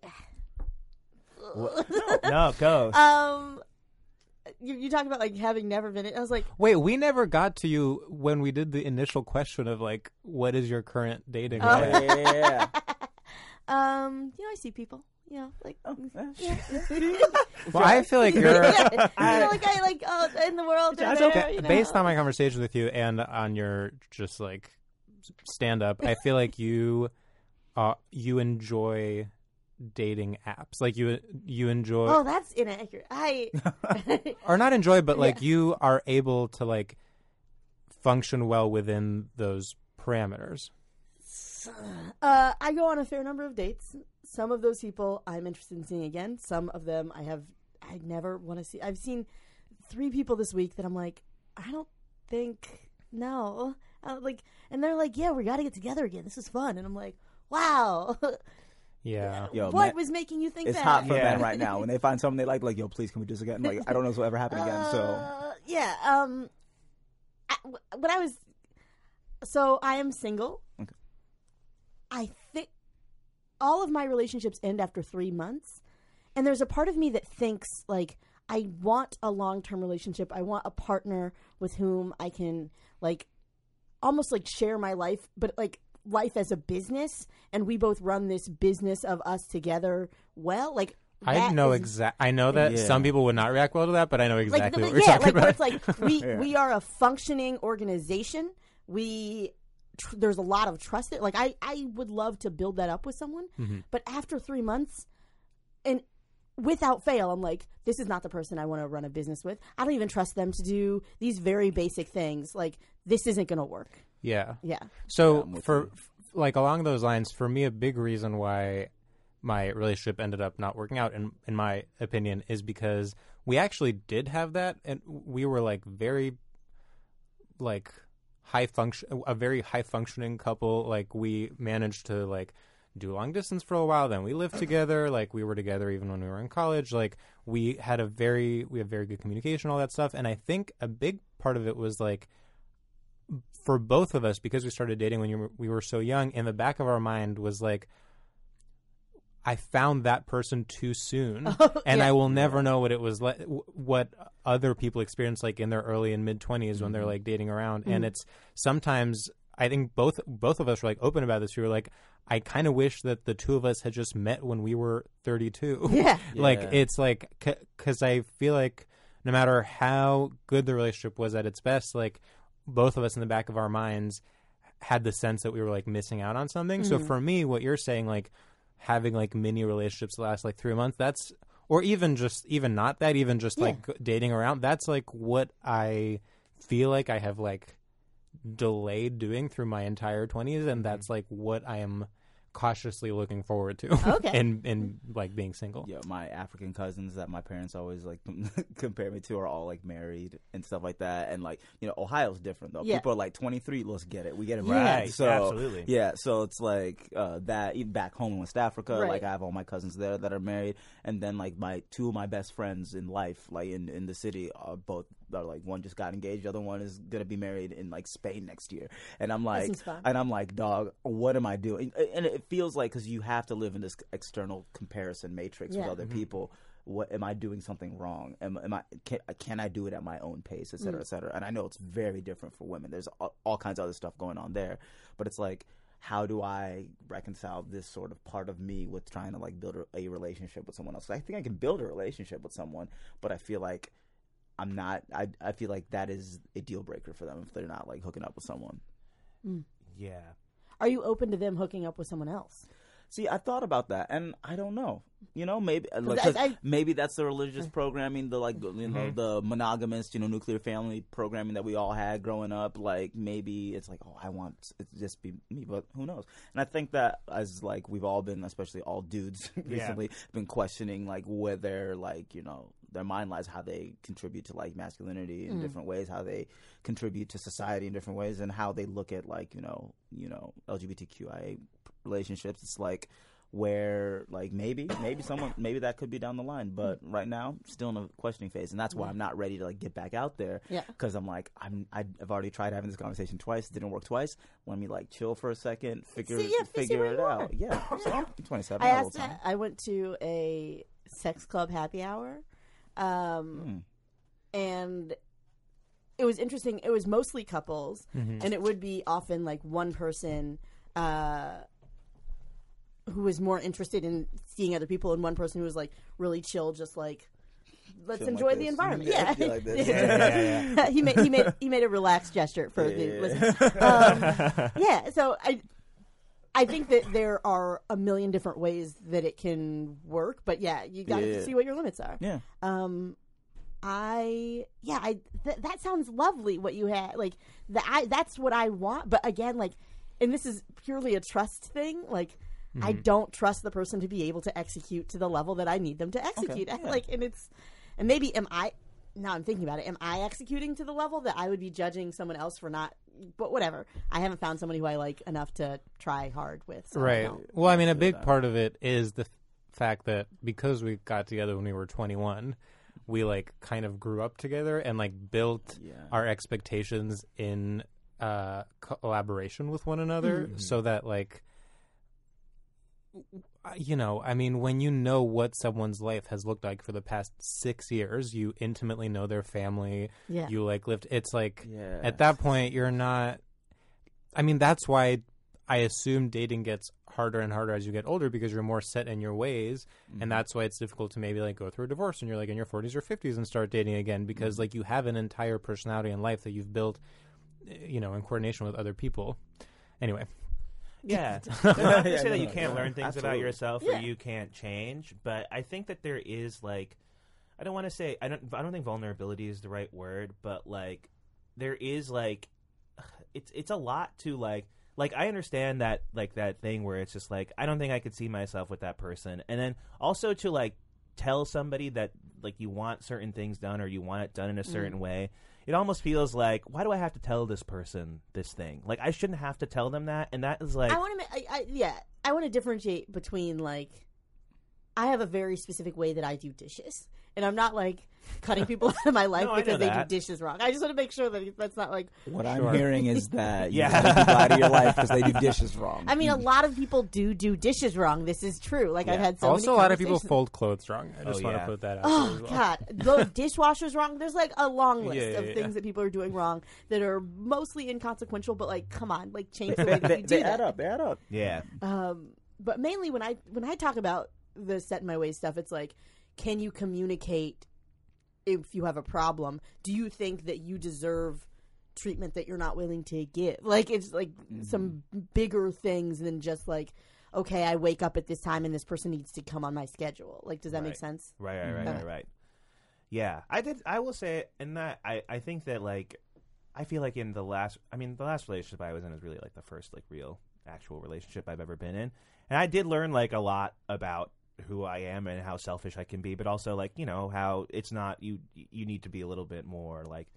[laughs] no, go. um you you talk about like having never been it. I was like Wait, we never got to you when we did the initial question of like, what is your current dating Oh. life? Yeah. [laughs] um you know I see people. You know, like Oh, yeah. [laughs] Well, I feel like you're. yeah. [laughs] you know, like I like oh, in the world. they're there, okay. you know. Based on my conversation with you and on your just like stand up, I feel like you uh you enjoy dating apps. Like you you enjoy Oh, that's inaccurate. I [laughs] or not enjoy, but like you are able to like function well within those parameters. Uh, I go on a fair number of dates. Some of those people I'm interested in seeing again. Some of them I have I never want to see. I've seen three people this week that I'm like, I don't think no. Uh, like, and they're like, yeah, we got to get together again. This is fun, and I'm like, wow. [laughs] Yeah. Yo, what man, was making you think it's that? hot for Yeah. men right now when they find something they like. Like, yo, please, can we do this again? Like, I don't know if it'll ever happen again. So, Uh, yeah. Um, I, when I was, so I am single. Okay. I think all of my relationships end after three months, and there's a part of me that thinks like I want a long term relationship. I want a partner with whom I can like almost like share my life, but like life as a business, and we both run this business of us together well. Like I know is- exact. I know that Yeah. some people would not react well to that, but I know exactly like, what you're yeah, talking like where about. it's like we [laughs] Yeah. we are a functioning organization. We tr- there's a lot of trust. There. Like I I would love to build that up with someone, Mm-hmm. but after three months, and without fail, I'm like, this is not the person I want to run a business with. I don't even trust them to do these very basic things. Like this isn't going to work. yeah. Yeah. So I'm for f- like along those lines, for me, a big reason why my relationship ended up not working out, in in my opinion, is because we actually did have that, and we were like very, like high function, a very high functioning couple. Like we managed to like do long distance for a while. Then we lived together. Like we were together even when we were in college. Like we had a very we have very good communication, all that stuff. And I think a big part of it was like for both of us because we started dating when we were so young. In the back of our mind was like. I found that person too soon, [laughs] and yeah. I will never know what it was like, what other people experience like in their early and mid twenties when they're like dating around. And it's sometimes I think both both of us were like open about this. We were like, I kind of wish that the two of us had just met when we were 32. [laughs] Yeah. [laughs] like Yeah. it's like because I feel like no matter how good the relationship was at its best, like both of us in the back of our minds had the sense that we were like missing out on something. So Mm-hmm. for me, what you're saying, like having like mini relationships last like three months, that's or even just even not that, even just Yeah. like dating around, that's like what I feel like I have like delayed doing through my entire 20s and mm-hmm. that's like what I am cautiously looking forward to Okay. [laughs] and in like being single. Yeah, my African cousins that my parents always like [laughs] compare me to are all like married and stuff like that. And like you know, Ohio's different though. Yeah. People are like twenty three. Let's get it. We get it Yeah. Right, So absolutely. yeah. So it's like uh, that. Even back home in West Africa, Right. like I have all my cousins there that are married, and then like my two of my best friends in life, like in in the city, are both are like one just got engaged, the other one is gonna be married in like Spain next year. And I'm like, and I'm like, dog, what am I doing? And it feels like because you have to live in this external comparison matrix Yeah. with other mm-hmm. people. What am I doing something wrong? Am, am I can, can I do it at my own pace, et cetera, mm. et cetera? And I know it's very different for women. There's all, all kinds of other stuff going on there, but it's like, how do I reconcile this sort of part of me with trying to like build a, a relationship with someone else? I think I can build a relationship with someone, but I feel like I'm not. I I feel like that is a deal breaker for them if they're not like hooking up with someone. Yeah. Are you open to them hooking up with someone else? See, I thought about that, and I don't know. You know, maybe like, I- I- maybe that's the religious programming, the like, you know, Mm-hmm. the monogamous, you know, nuclear family programming that we all had growing up. Like, maybe it's like, oh, I want it to just be me, but who knows? And I think that as like we've all been, especially all dudes [laughs] recently, been questioning like whether like you know their mind lies, how they contribute to like masculinity in mm. different ways, how they contribute to society in different ways, and how they look at like you know, you know, LGBTQIA relationships. It's like where like maybe maybe someone maybe that could be down the line but mm. right now still in a questioning phase and that's why mm. i'm not ready to like get back out there Yeah. because i'm like i'm i've already tried having this conversation twice didn't work twice let me like chill for a second figure See, yeah, figure it out yeah so i'm [laughs] 27 I I have a asked. I went to a sex club happy hour, um, and it was interesting. It was mostly couples, and it would be often like one person uh, who was more interested in seeing other people, and one person who was like really chill, just like let's like enjoy the environment. Yeah, Yeah, [laughs] yeah, like [laughs] he made he made he made a relaxed gesture for the listen. Um, yeah, so I I think that there are a million different ways that it can work, but yeah, you got to Yeah. see what your limits are. yeah Um, I yeah, I th- that sounds lovely. What you had, like that, I that's what I want. But again, like, and this is purely a trust thing. Like, I don't trust the person to be able to execute to the level that I need them to execute. yeah. Like, and it's and maybe am I now I'm thinking about it. Am I executing to the level that I would be judging someone else for not? But whatever. I haven't found somebody who I like enough to try hard with. so Right. don't. Well, I mean, a big that. part of it is the f- fact that because we got together when we were 21, we like kind of grew up together and like built Yeah. our expectations in uh, collaboration with one another, so that like you know, I mean, when you know what someone's life has looked like for the past six years, you intimately know their family. Yeah. You like lived. It's like Yeah. at that point you're not. I mean, that's why I assume dating gets harder and harder as you get older because you're more set in your ways, and that's why it's difficult to maybe like go through a divorce and you're like in your 40s or 50s and start dating again because like you have an entire personality and life that you've built, eh, you know, in coordination with other people. Anyway, Yeah. [laughs] Not to Yeah, say that you can't yeah. learn things about yourself Yeah. or you can't change, but I think that there is like I don't want to say I don't I don't think vulnerability is the right word, but like there is like [sighs] it's it's a lot to like like I understand that like that thing where it's just like I don't think I could see myself with that person. And then also to like tell somebody that like you want certain things done or you want it done in a mm-hmm. certain way. It almost feels like why do I have to tell this person this thing? Like I shouldn't have to tell them that and that is like I want to, I, I, yeah, I want to differentiate between like, I have a very specific way that I do dishes, and I'm not like, cutting people [laughs] out of my life No, because they that. do dishes wrong. I just want to make sure that that's not like. What Sure. I'm hearing is [laughs] that you Yeah. yeah. say goodbye to your life because they do [laughs] dishes wrong. I mean, a lot of people do do dishes wrong. This is true. Like I've had so also, many a lot of people fold clothes wrong. I just Oh, want yeah. to put that out Oh there as well. God, those dishwashers wrong. There's like a long list Yeah, of yeah, things that people are doing wrong that are mostly inconsequential. But like, come on, like change the way that they, you do they that. add up. They add up. Yeah. Um, but mainly when I when I talk about the set in my ways stuff, it's like, can you communicate if you have a problem? Do you think that you deserve treatment that you're not willing to give? Like it's like some mm-hmm. bigger things than just like, okay, I wake up at this time and this person needs to come on my schedule. Like, does that make sense? Right, right, right, Okay. right, right. Yeah, I did. I will say, in that, I, I think that like, I feel like in the last, I mean, the last relationship I was in was really like the first like real actual relationship I've ever been in, and I did learn like a lot about who I am and how selfish I can be, but also like you know how it's not you. You need to be a little bit more like.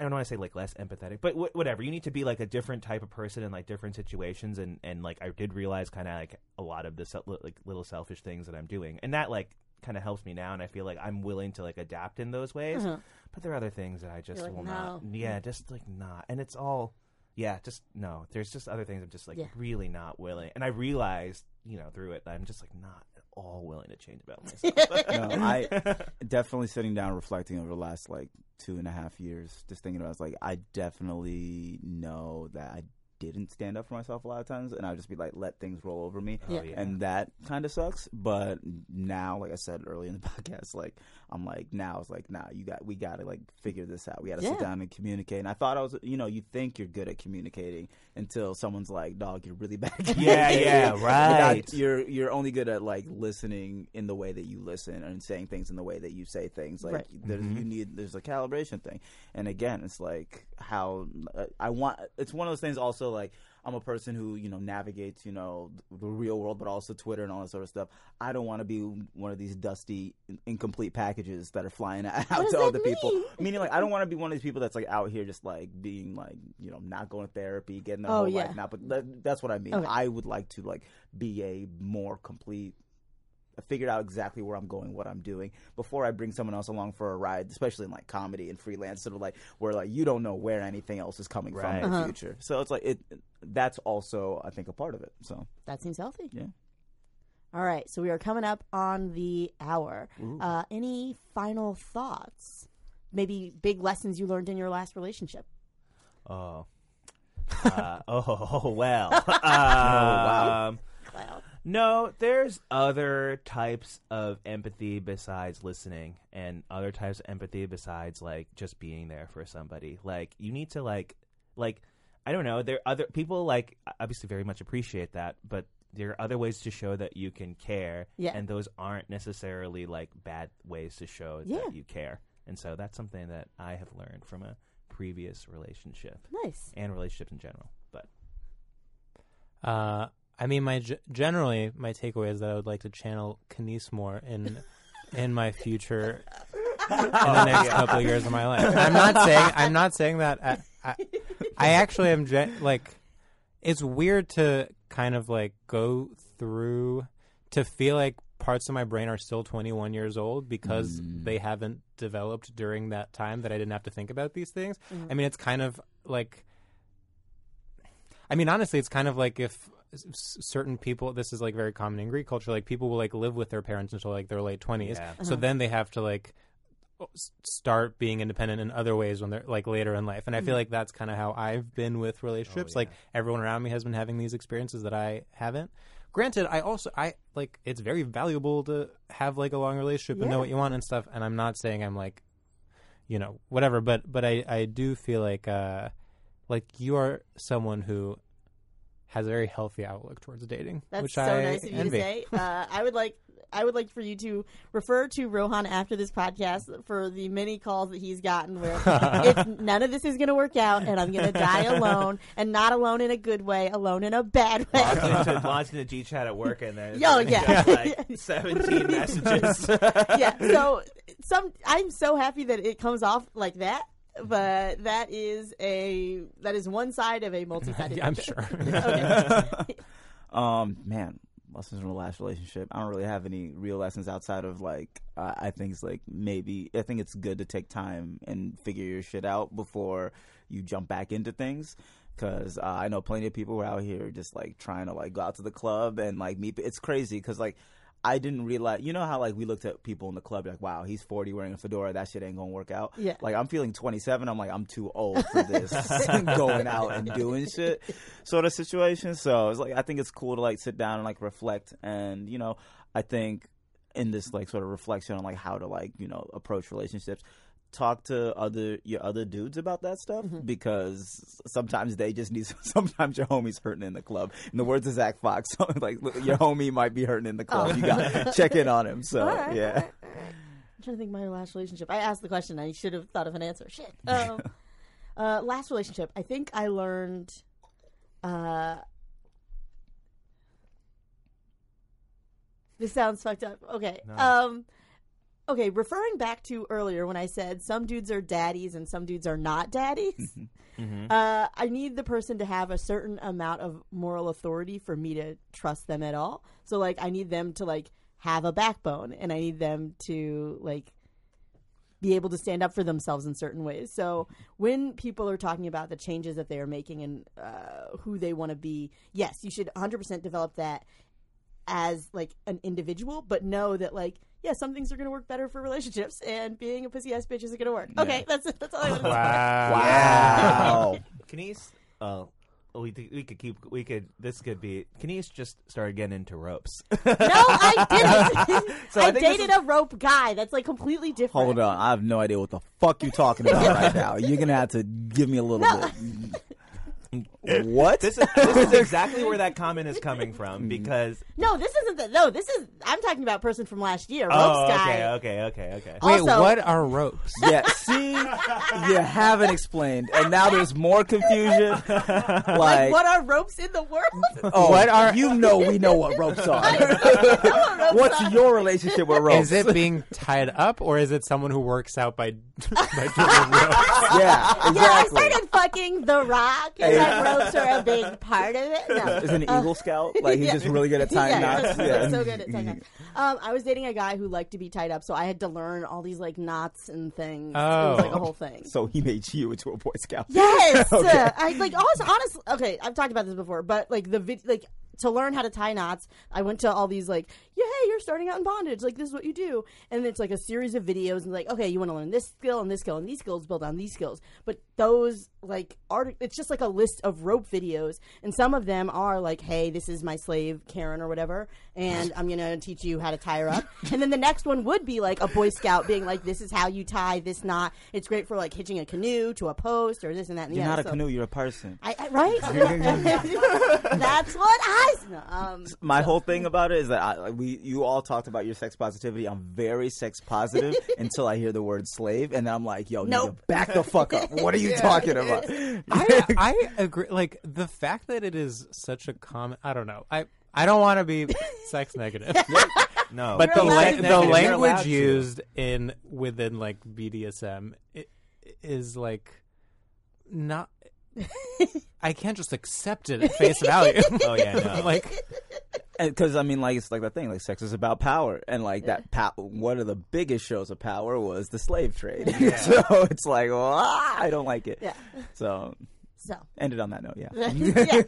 I don't want to say like less empathetic, but wh- whatever. You need to be like a different type of person in like different situations, and and like I did realize kind of like a lot of the sel- like little selfish things that I'm doing, and that like kind of helps me now, and I feel like I'm willing to like adapt in those ways. Uh-huh. But there are other things that I just like, will no. not. Yeah, just like not, and it's all. Yeah, just no. There's just other things I'm just like Yeah. really not willing, and I realized, you know, through it, that I'm just like not at all willing to change about [laughs] myself. No, I [laughs] definitely sitting down reflecting over the last like two and a half years, just thinking about. It's like I definitely know that I didn't stand up for myself a lot of times, and I would just be like, let things roll over me, Oh, Yeah. yeah. and that kind of sucks. But now, like I said earlier in the [laughs] podcast, like I'm like now it's like nah, you got we got to like figure this out. We got to Yeah. sit down and communicate. And I thought I was, you know, you think you're good at communicating until someone's like, dog, you're really [laughs] bad. At Yeah, yeah, [laughs] You're not- right. You're you're only good at like listening in the way that you listen and saying things in the way that you say things. Like Right. there's you need there's a calibration thing. And again, it's like how uh, I want. It's one of those things. Also, like I'm a person who you know navigates you know the real world, but also Twitter and all that sort of stuff. I don't want to be one of these dusty, incomplete packages that are flying [laughs] out to other people. Meaning, like I don't want to be one of these people that's like out here just like being like you know not going to therapy, getting their Oh, whole yeah. life now. But that, that's what I mean. Okay. I would like to like be a more complete. I figured out exactly where I'm going, what I'm doing before I bring someone else along for a ride, especially in like comedy and freelance, sort of like where like you don't know where anything else is coming Right. from in the Uh-huh. future. So it's like it. That's also I think a part of it. So That seems healthy. yeah. All right, so we are coming up on the hour. Uh, any final thoughts? Maybe big lessons you learned in your last relationship. Oh. Uh, [laughs] oh well. [laughs] Um, Wow. No, there's other types of empathy besides listening, and other types of empathy besides like just being there for somebody. Like you need to like, like I don't know. There are other people like obviously very much appreciate that, but there are other ways to show that you can care, Yeah. and those aren't necessarily like bad ways to show Yeah. that you care. And so that's something that I have learned from a previous relationship Nice. and relationships in general. But Uh, I mean, my generally my takeaway is that I would like to channel Kenise more in in my future in the next [laughs] couple of years of my life. I'm not saying I'm not saying that. I, I, I actually am gen- like it's weird to kind of like go through to feel like parts of my brain are still 21 years old because mm. they haven't developed during that time that I didn't have to think about these things. Mm. I mean, it's kind of like I mean, honestly, it's kind of like if s- s- certain people. This is like very common in Greek culture. Like people will like live with their parents until like their late twenties. Yeah. So then they have to like start being independent in other ways when they're like later in life. And I feel like that's kind of how I've been with relationships. Like everyone around me has been having these experiences that I haven't. Granted, I also I like it's very valuable to have like a long relationship and know what you want and stuff. And I'm not saying I'm like, you know, whatever. But but I I do feel like uh like you are someone who has a very healthy outlook towards dating, That's which so I nice of you envy. to say. Uh, I would like I would like for you to refer to Rohan after this podcast for the many calls that he's gotten where [laughs] it's none of this is going to work out and I'm going to die alone and not alone in a good way, alone in a bad way. launched into, launched into G chat at work and then Yo, [laughs] yeah. like [laughs] seventeen messages. yeah. So some I'm so happy that it comes off like that. But that is a that is one side of a multi-sided. [laughs] Yeah, I'm sure. [laughs] [laughs] Um, man, lessons from the last relationship. I don't really have any real lessons outside of like uh, I think it's like maybe I think it's good to take time and figure your shit out before you jump back into things. Because uh, I know plenty of people who are out here just like trying to like go out to the club and like meet. It's crazy because like I didn't realize. You know how like we looked at people in the club like, wow, he's forty wearing a fedora. That shit ain't gonna work out. Yeah. Like I'm feeling 27. I'm like I'm too old for this [laughs] going out and doing shit sort of situation. So it's like I think it's cool to like sit down and like reflect. And you know, I think in this like sort of reflection on like how to like you know approach relationships talk to other your other dudes about that stuff because sometimes they just need [laughs] sometimes your homie's hurting in the club in the words of Zack Fox [laughs] like your homie might be hurting in the club you got to check in on him so All right, yeah all right, all right. I'm trying to think of my last relationship. I asked the question. I should have thought of an answer. Shit. [laughs] Um, uh, last relationship. I think I learned. Uh, this sounds fucked up. Okay. No. Um, okay. Referring back to earlier when I said some dudes are daddies and some dudes are not daddies. Mhm. Uh, I need the person to have a certain amount of moral authority for me to trust them at all. So, like, I need them to like have a backbone, and I need them to like be able to stand up for themselves in certain ways. So, when people are talking about the changes that they are making and uh, who they want to be, yes, you should 100% develop that as like an individual, but know that like. Yeah, some things are going to work better for relationships, and being a pussy ass bitch isn't going to work. Okay, that's that's all I want to say. Wow. wow [laughs] Kenise, oh, we we could keep we could this could be Kenise just started getting into ropes. [laughs] No, I didn't. [laughs] So I I, dated is- a rope guy. That's like completely different. hold on i have no idea what the fuck you're talking about right now you're gonna have to give me a little No. bit what this is this is [laughs] exactly where that comment is coming from because No, this isn't the. No, this is. I'm talking about person from last year. Oh, ropes oh guy. okay okay okay okay. Wait, Also- what are ropes? [laughs] Yeah, see, you haven't explained, and now there's more confusion. Like, Like, what are ropes in the world? oh, What are- you know? We know what ropes [laughs] are. ropes What's are. your relationship with ropes? Is it being tied up, or is it someone who works out by by doing ropes? Yeah, exactly. Yeah, I started fucking The Rock, and like ropes are a big part of it. No. Is an Eagle Scout? Like he's Yeah. just really good at tying yeah, knots. Yeah, so good at tying knots. Um, I was dating a guy who liked to be tied up, so I had to learn all these like knots and things. It was like a Oh. whole thing. So he made you into a Boy Scout. [laughs] Yes, [laughs] Okay. I like honest, honest. Okay, I've talked about this before, but like the vid, like to learn how to tie knots, I went to all these like, yeah, hey, you're starting out in bondage, like this is what you do, and it's like a series of videos, and like, okay, you want to learn this skill and this skill, and these skills build on these skills, but those like art, it's just like a list of rope videos, and some of them are like, hey, this is my slave Karen or whatever, and I'm gonna teach you how to tie her up, [laughs] and then the next one would be like a Boy Scout being like, this is how you tie this knot. It's great for like hitching a canoe to a post or this and that. And You're other. not a So- canoe. You're a person. I, I, right? [laughs] [laughs] That's what I. No, um, My whole thing about it is that I, we you all talked about your sex positivity. I'm very sex positive until I hear the word slave, and then I'm like, yo, Nope. nigga, back the fuck up. What are you talking about? [laughs] I I agree. Like the fact that it is such a common. I don't know. I I don't want to be sex negative, [laughs] [laughs] No, but the la- to the be. You're language to. used in within like BDSM i is like not. I can't just accept it at face value. Oh yeah, no. like because I mean, like it's like that thing. Like sex is about power, and like that. pow one of the biggest shows of power was the slave trade. [laughs] so it's like, well, ah, I don't like it. yeah. So So. ended on that note. Yeah. [laughs] yeah.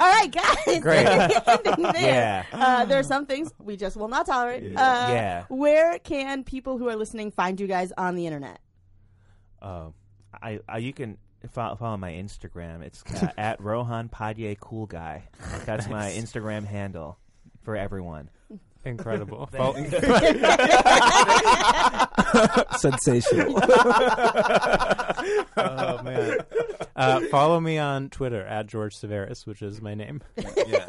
All right, guys. Great. [laughs] There. Yeah. Uh, there are some things we just will not tolerate. Uh, Yeah. Where can people who are listening find you guys on the internet? Uh, I, I you can follow, follow my Instagram. It's uh, at Rohan Padye Cool Guy. That's my Instagram handle for everyone. incredible. [laughs] Fol- [laughs] Sensational. [laughs] oh man. Uh, follow me on Twitter at George Severis, which is my name. Yeah.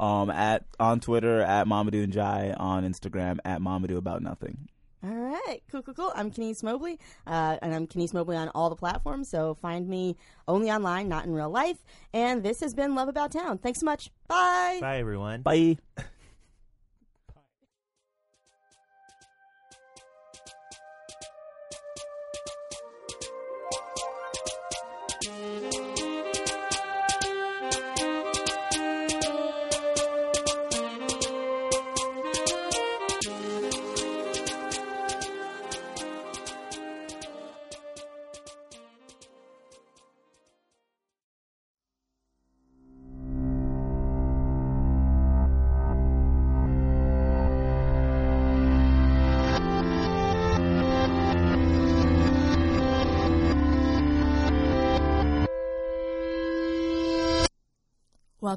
um, at on Twitter at Mamadou and Jai on Instagram at Mamadou about nothing. All right, cool, cool, cool. I'm Kenise Mobley, uh, and I'm Kenise Mobley on all the platforms. So find me only online, not in real life. And this has been Love About Town. Thanks so much. Bye. Bye everyone. Bye. [laughs]